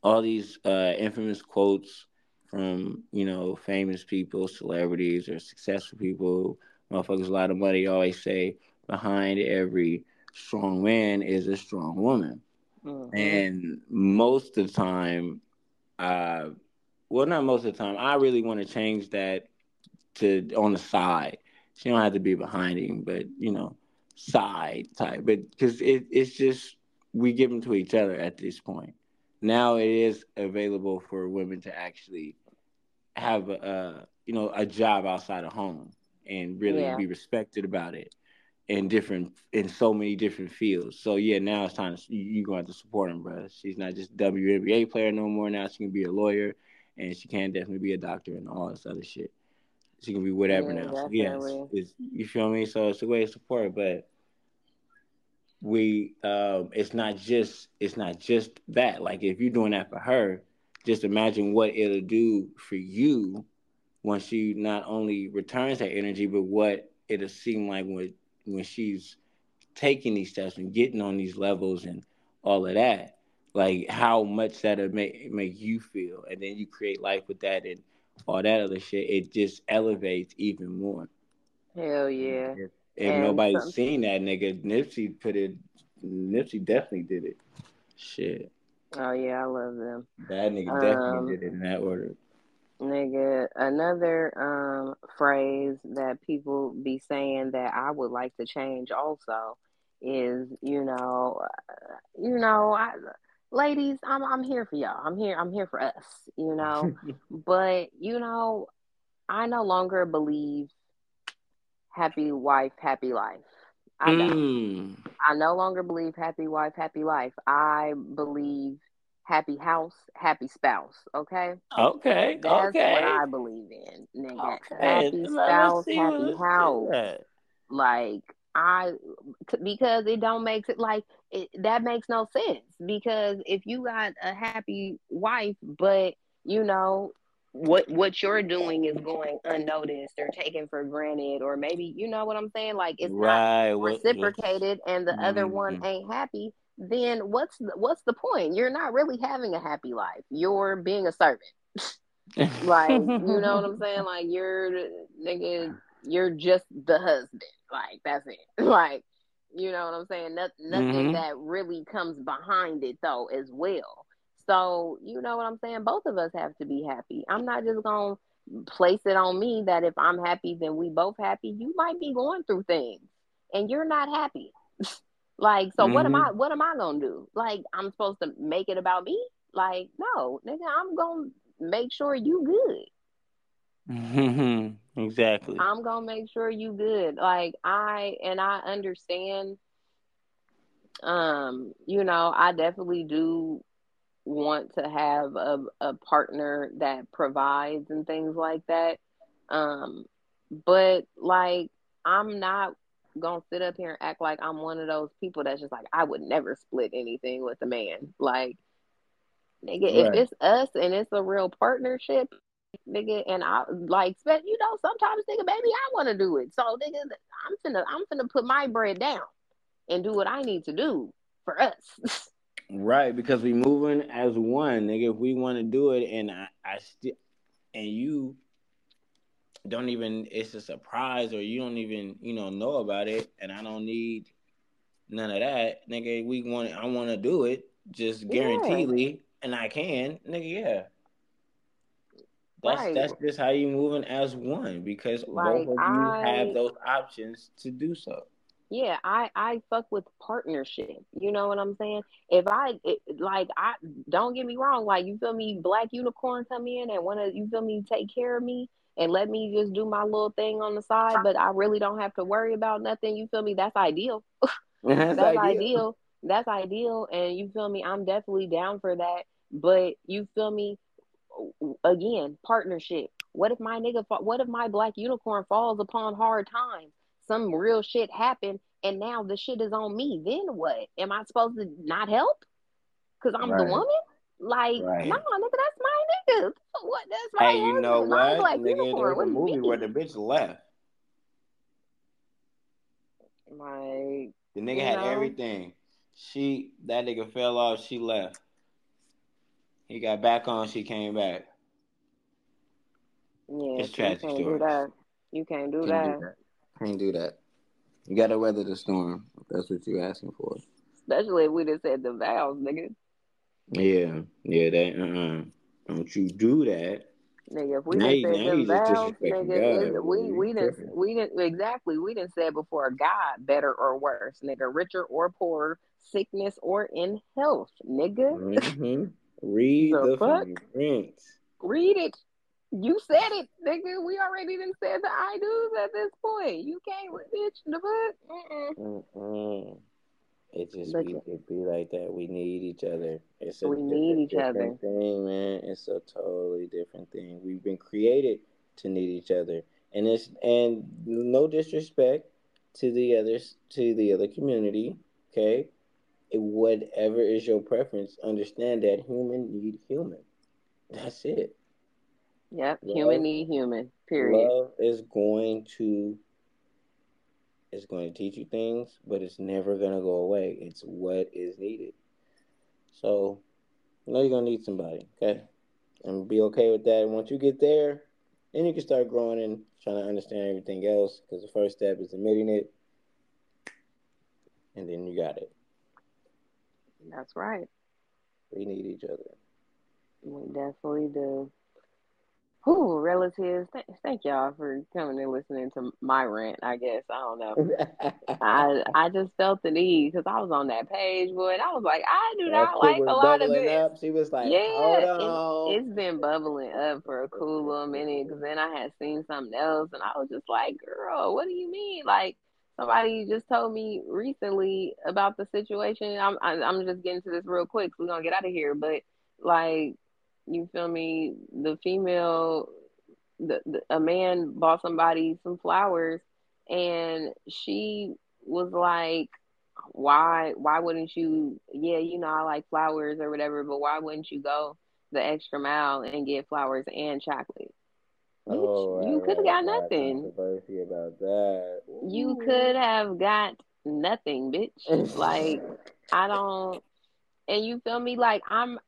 all these uh, infamous quotes from you know famous people, celebrities, or successful people, motherfuckers, a lot of money. Always say behind every strong man is a strong woman, mm-hmm. and most of the time, uh, well, not most of the time. I really want to change that to on the side. She don't have to be behind him, but you know, side type. But because it, it's just we give them to each other at this point now it is available for women to actually have a you know a job outside of home and really yeah. be respected about it in different in so many different fields. So yeah, now it's time to, you, are going to have to support him, bro. She's not just WNBA player no more. Now she can be a lawyer, and she can definitely be a doctor and all this other shit. She can be whatever yeah, now. So, yes, you feel me? So it's a way to support, but we um, it's not just it's not just that. Like if you're doing that for her, just imagine what it'll do for you once she not only returns that energy, but what it'll seem like when when she's taking these steps and getting on these levels and all of that. Like how much that'll make make you feel, and then you create life with that and all that other shit. It just elevates even more. Hell yeah. If nobody's some... seen that nigga, Nipsey put it. Nipsey definitely did it. Shit. Oh yeah, I love them. That nigga definitely um, did it in that order. Nigga, another um phrase that people be saying that I would like to change also is, you know, uh, you know, I, ladies, I'm I'm here for y'all. I'm here. I'm here for us. You know, but you know, I no longer believe happy wife, happy life. I mm. I no longer believe happy wife, happy life. I believe happy house, happy spouse. Okay. Okay. That's okay. what I believe in, nigga. Okay. Happy spouse, happy house. Like I, because it don't make it like it, that makes no sense. Because if you got a happy wife, but you know what what you're doing is going unnoticed or taken for granted or maybe you know what i'm saying like it's right. not reciprocated and the mm-hmm. other one mm-hmm. ain't happy then what's the, what's the point you're not really having a happy life you're being a servant like you know what i'm saying like you're nigga you're just the husband like that's it like you know what i'm saying no, nothing mm-hmm. that really comes behind it though as well so, you know what I'm saying? Both of us have to be happy. I'm not just going to place it on me that if I'm happy, then we both happy. You might be going through things and you're not happy. Like, so mm-hmm. what am I what am I to do? Like, I'm supposed to make it about me? Like, no, nigga, I'm to make sure you good. Mm-hmm. Exactly. I'm to make sure you good. Like, I and I understand um, you know, I definitely do want to have a, a partner that provides and things like that. Um, but like, I'm not gonna sit up here and act like I'm one of those people that's just like, I would never split anything with a man. Like, nigga, right. if it's us and it's a real partnership, nigga, and I like, you know, sometimes, nigga, baby, I want to do it. So, nigga, I'm finna, I'm finna put my bread down and do what I need to do for us. right, because we moving as one, nigga. If we want to do it, and I, I still, and you don't even, it's a surprise, or you don't even, you know, know about it, and I don't need none of that, nigga. We want, I want to do it, just guaranteedly, yeah. and I can, nigga. Yeah. That's right. that's just how you moving as one because like, both of you I, have those options to do so. Yeah, I I fuck with partnership. You know what I'm saying? If I it, like, I don't get me wrong. Like you feel me, black unicorn come in and want to you feel me take care of me and let me just do my little thing on the side, but I really don't have to worry about nothing. You feel me? That's ideal. that's, that's ideal. ideal. That's ideal. And you feel me? I'm definitely down for that. But you feel me? again, partnership. What if my nigga, what if my black unicorn falls upon hard times? Some real shit happened, and now the shit is on me. Then what? Am I supposed to not help? Cause I'm right. the woman? Like, right. no, nigga, nigga. What? That's my Hey, you know what? Black nigga, unicorn. there's a movie where the bitch left. My the nigga had know? everything. She that nigga fell off. She left. He got back on. She came back. Yeah, it's tragic. You can't do that. You can't do, can't that. do that. Can't do that. You gotta weather the storm. That's what you're asking for. Especially if we just said the vows, nigga. Yeah, yeah. That uh, uh-uh. Don't you do that. Nigga, if we now didn't say the vows, nigga, God, we we didn't we didn't exactly we didn't say it before God better or worse, nigga, richer or poorer, sickness or in health, nigga. Mm-hmm. Read the, the fuck? Read it. You said it, nigga. We already didn't say the I do's at this point. You can't, bitch. The fuck? Mm-mm. It just be, it be like that. We need each other. It's a we need each other. Thing, man. It's a totally different thing. We've been created to need each other, and it's and no disrespect to the others to the other community. Okay, whatever is your preference, understand that human need human. That's it. Yep, love, human need human. Period. Love is going to it's going to teach you things, but it's never gonna go away. It's what is needed. So, you know you're gonna need somebody, okay? And be okay with that. And once you get there, then you can start growing and trying to understand everything else. Because the first step is admitting it, and then you got it. That's right. We need each other. We definitely do. Who relatives? Th- thank y'all for coming and listening to my rant. I guess I don't know. I I just felt the need because I was on that page, boy, and I was like, I do not like a lot of this. Up. She was like, yeah, it, has been bubbling up for a cool little minute. Because then I had seen something else, and I was just like, girl, what do you mean? Like somebody just told me recently about the situation. I'm I, am i am just getting to this real quick. So we're gonna get out of here, but like you feel me? The female, the, the a man bought somebody some flowers, and she was like, "Why? Why wouldn't you? Yeah, you know I like flowers or whatever, but why wouldn't you go the extra mile and get flowers and chocolate?" Oh, you could have got nothing. Controversy about that. Ooh. You could have got nothing, bitch. like I don't, and you feel me? Like I'm,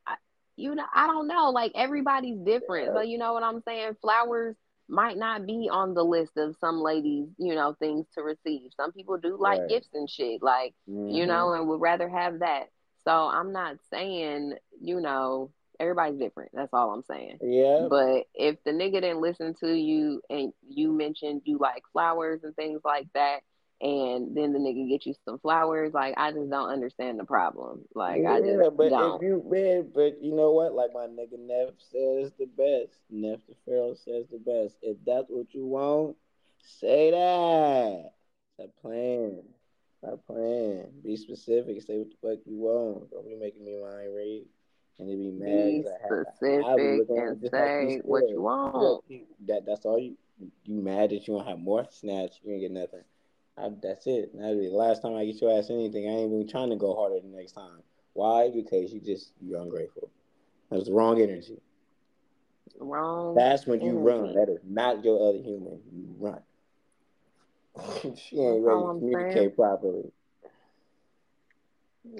you know, I don't know. Like everybody's different, so you know what I'm saying. Flowers might not be on the list of some ladies, you know, things to receive. Some people do like right. gifts and shit, like mm-hmm. you know, and would rather have that. So I'm not saying, you know, everybody's different. That's all I'm saying. Yeah. But if the nigga didn't listen to you and you mentioned you like flowers and things like that, and then the nigga get you some flowers, like I just don't understand the problem. Like yeah, I just but don't. if you man, but you know what? Like my nigga Nef says the best. Nef the Pharaoh says the best. If that's what you want, say that. Stop playing. Stop playing. Be specific. Say what the fuck you want. Don't be making me mind read and they be mad. Be specific and say what you want. That that's all you. You mad that you don't have more snatch? You ain't get nothing. I, that's it. That'll be the last time I get your ass anything. I ain't even trying to go harder the next time. Why? Because you just you're ungrateful. That's the wrong energy. Wrong. That's when you energy. run. That is not your other human. You run. she ain't ready to communicate saying. properly.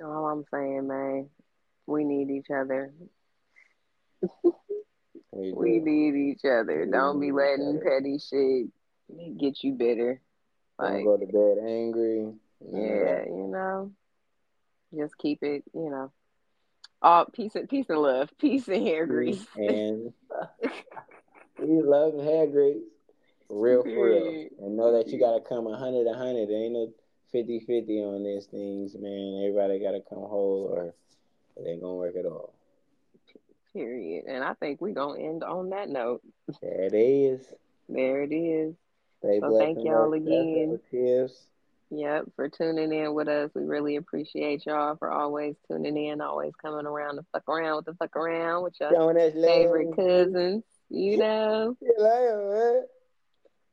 All I'm saying, man, we need each other. We, We need each other. We Don't be letting petty shit get you bitter. Don't Like, go to bed angry. Yeah, you know, just keep it, you know, all peace and peace and love, peace and hair grease. And we love and hair grease. Real for real. And know that you gotta come a 100 a 100. There ain't no 50 50 on these things, man. Everybody gotta come whole or it ain't gonna work at all. Period. And I think we're gonna end on that note. There it is. There it is. Stay So thank y'all again. Yep, for tuning in with us. We really appreciate y'all for always tuning in, always coming around to fuck around with the fuck around with your Showing us favorite love. cousins. You know. See you later, man.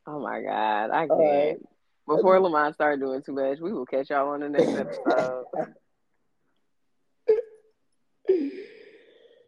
Oh my God, I can't. Before Lamont start doing too much, we will catch y'all on the next episode.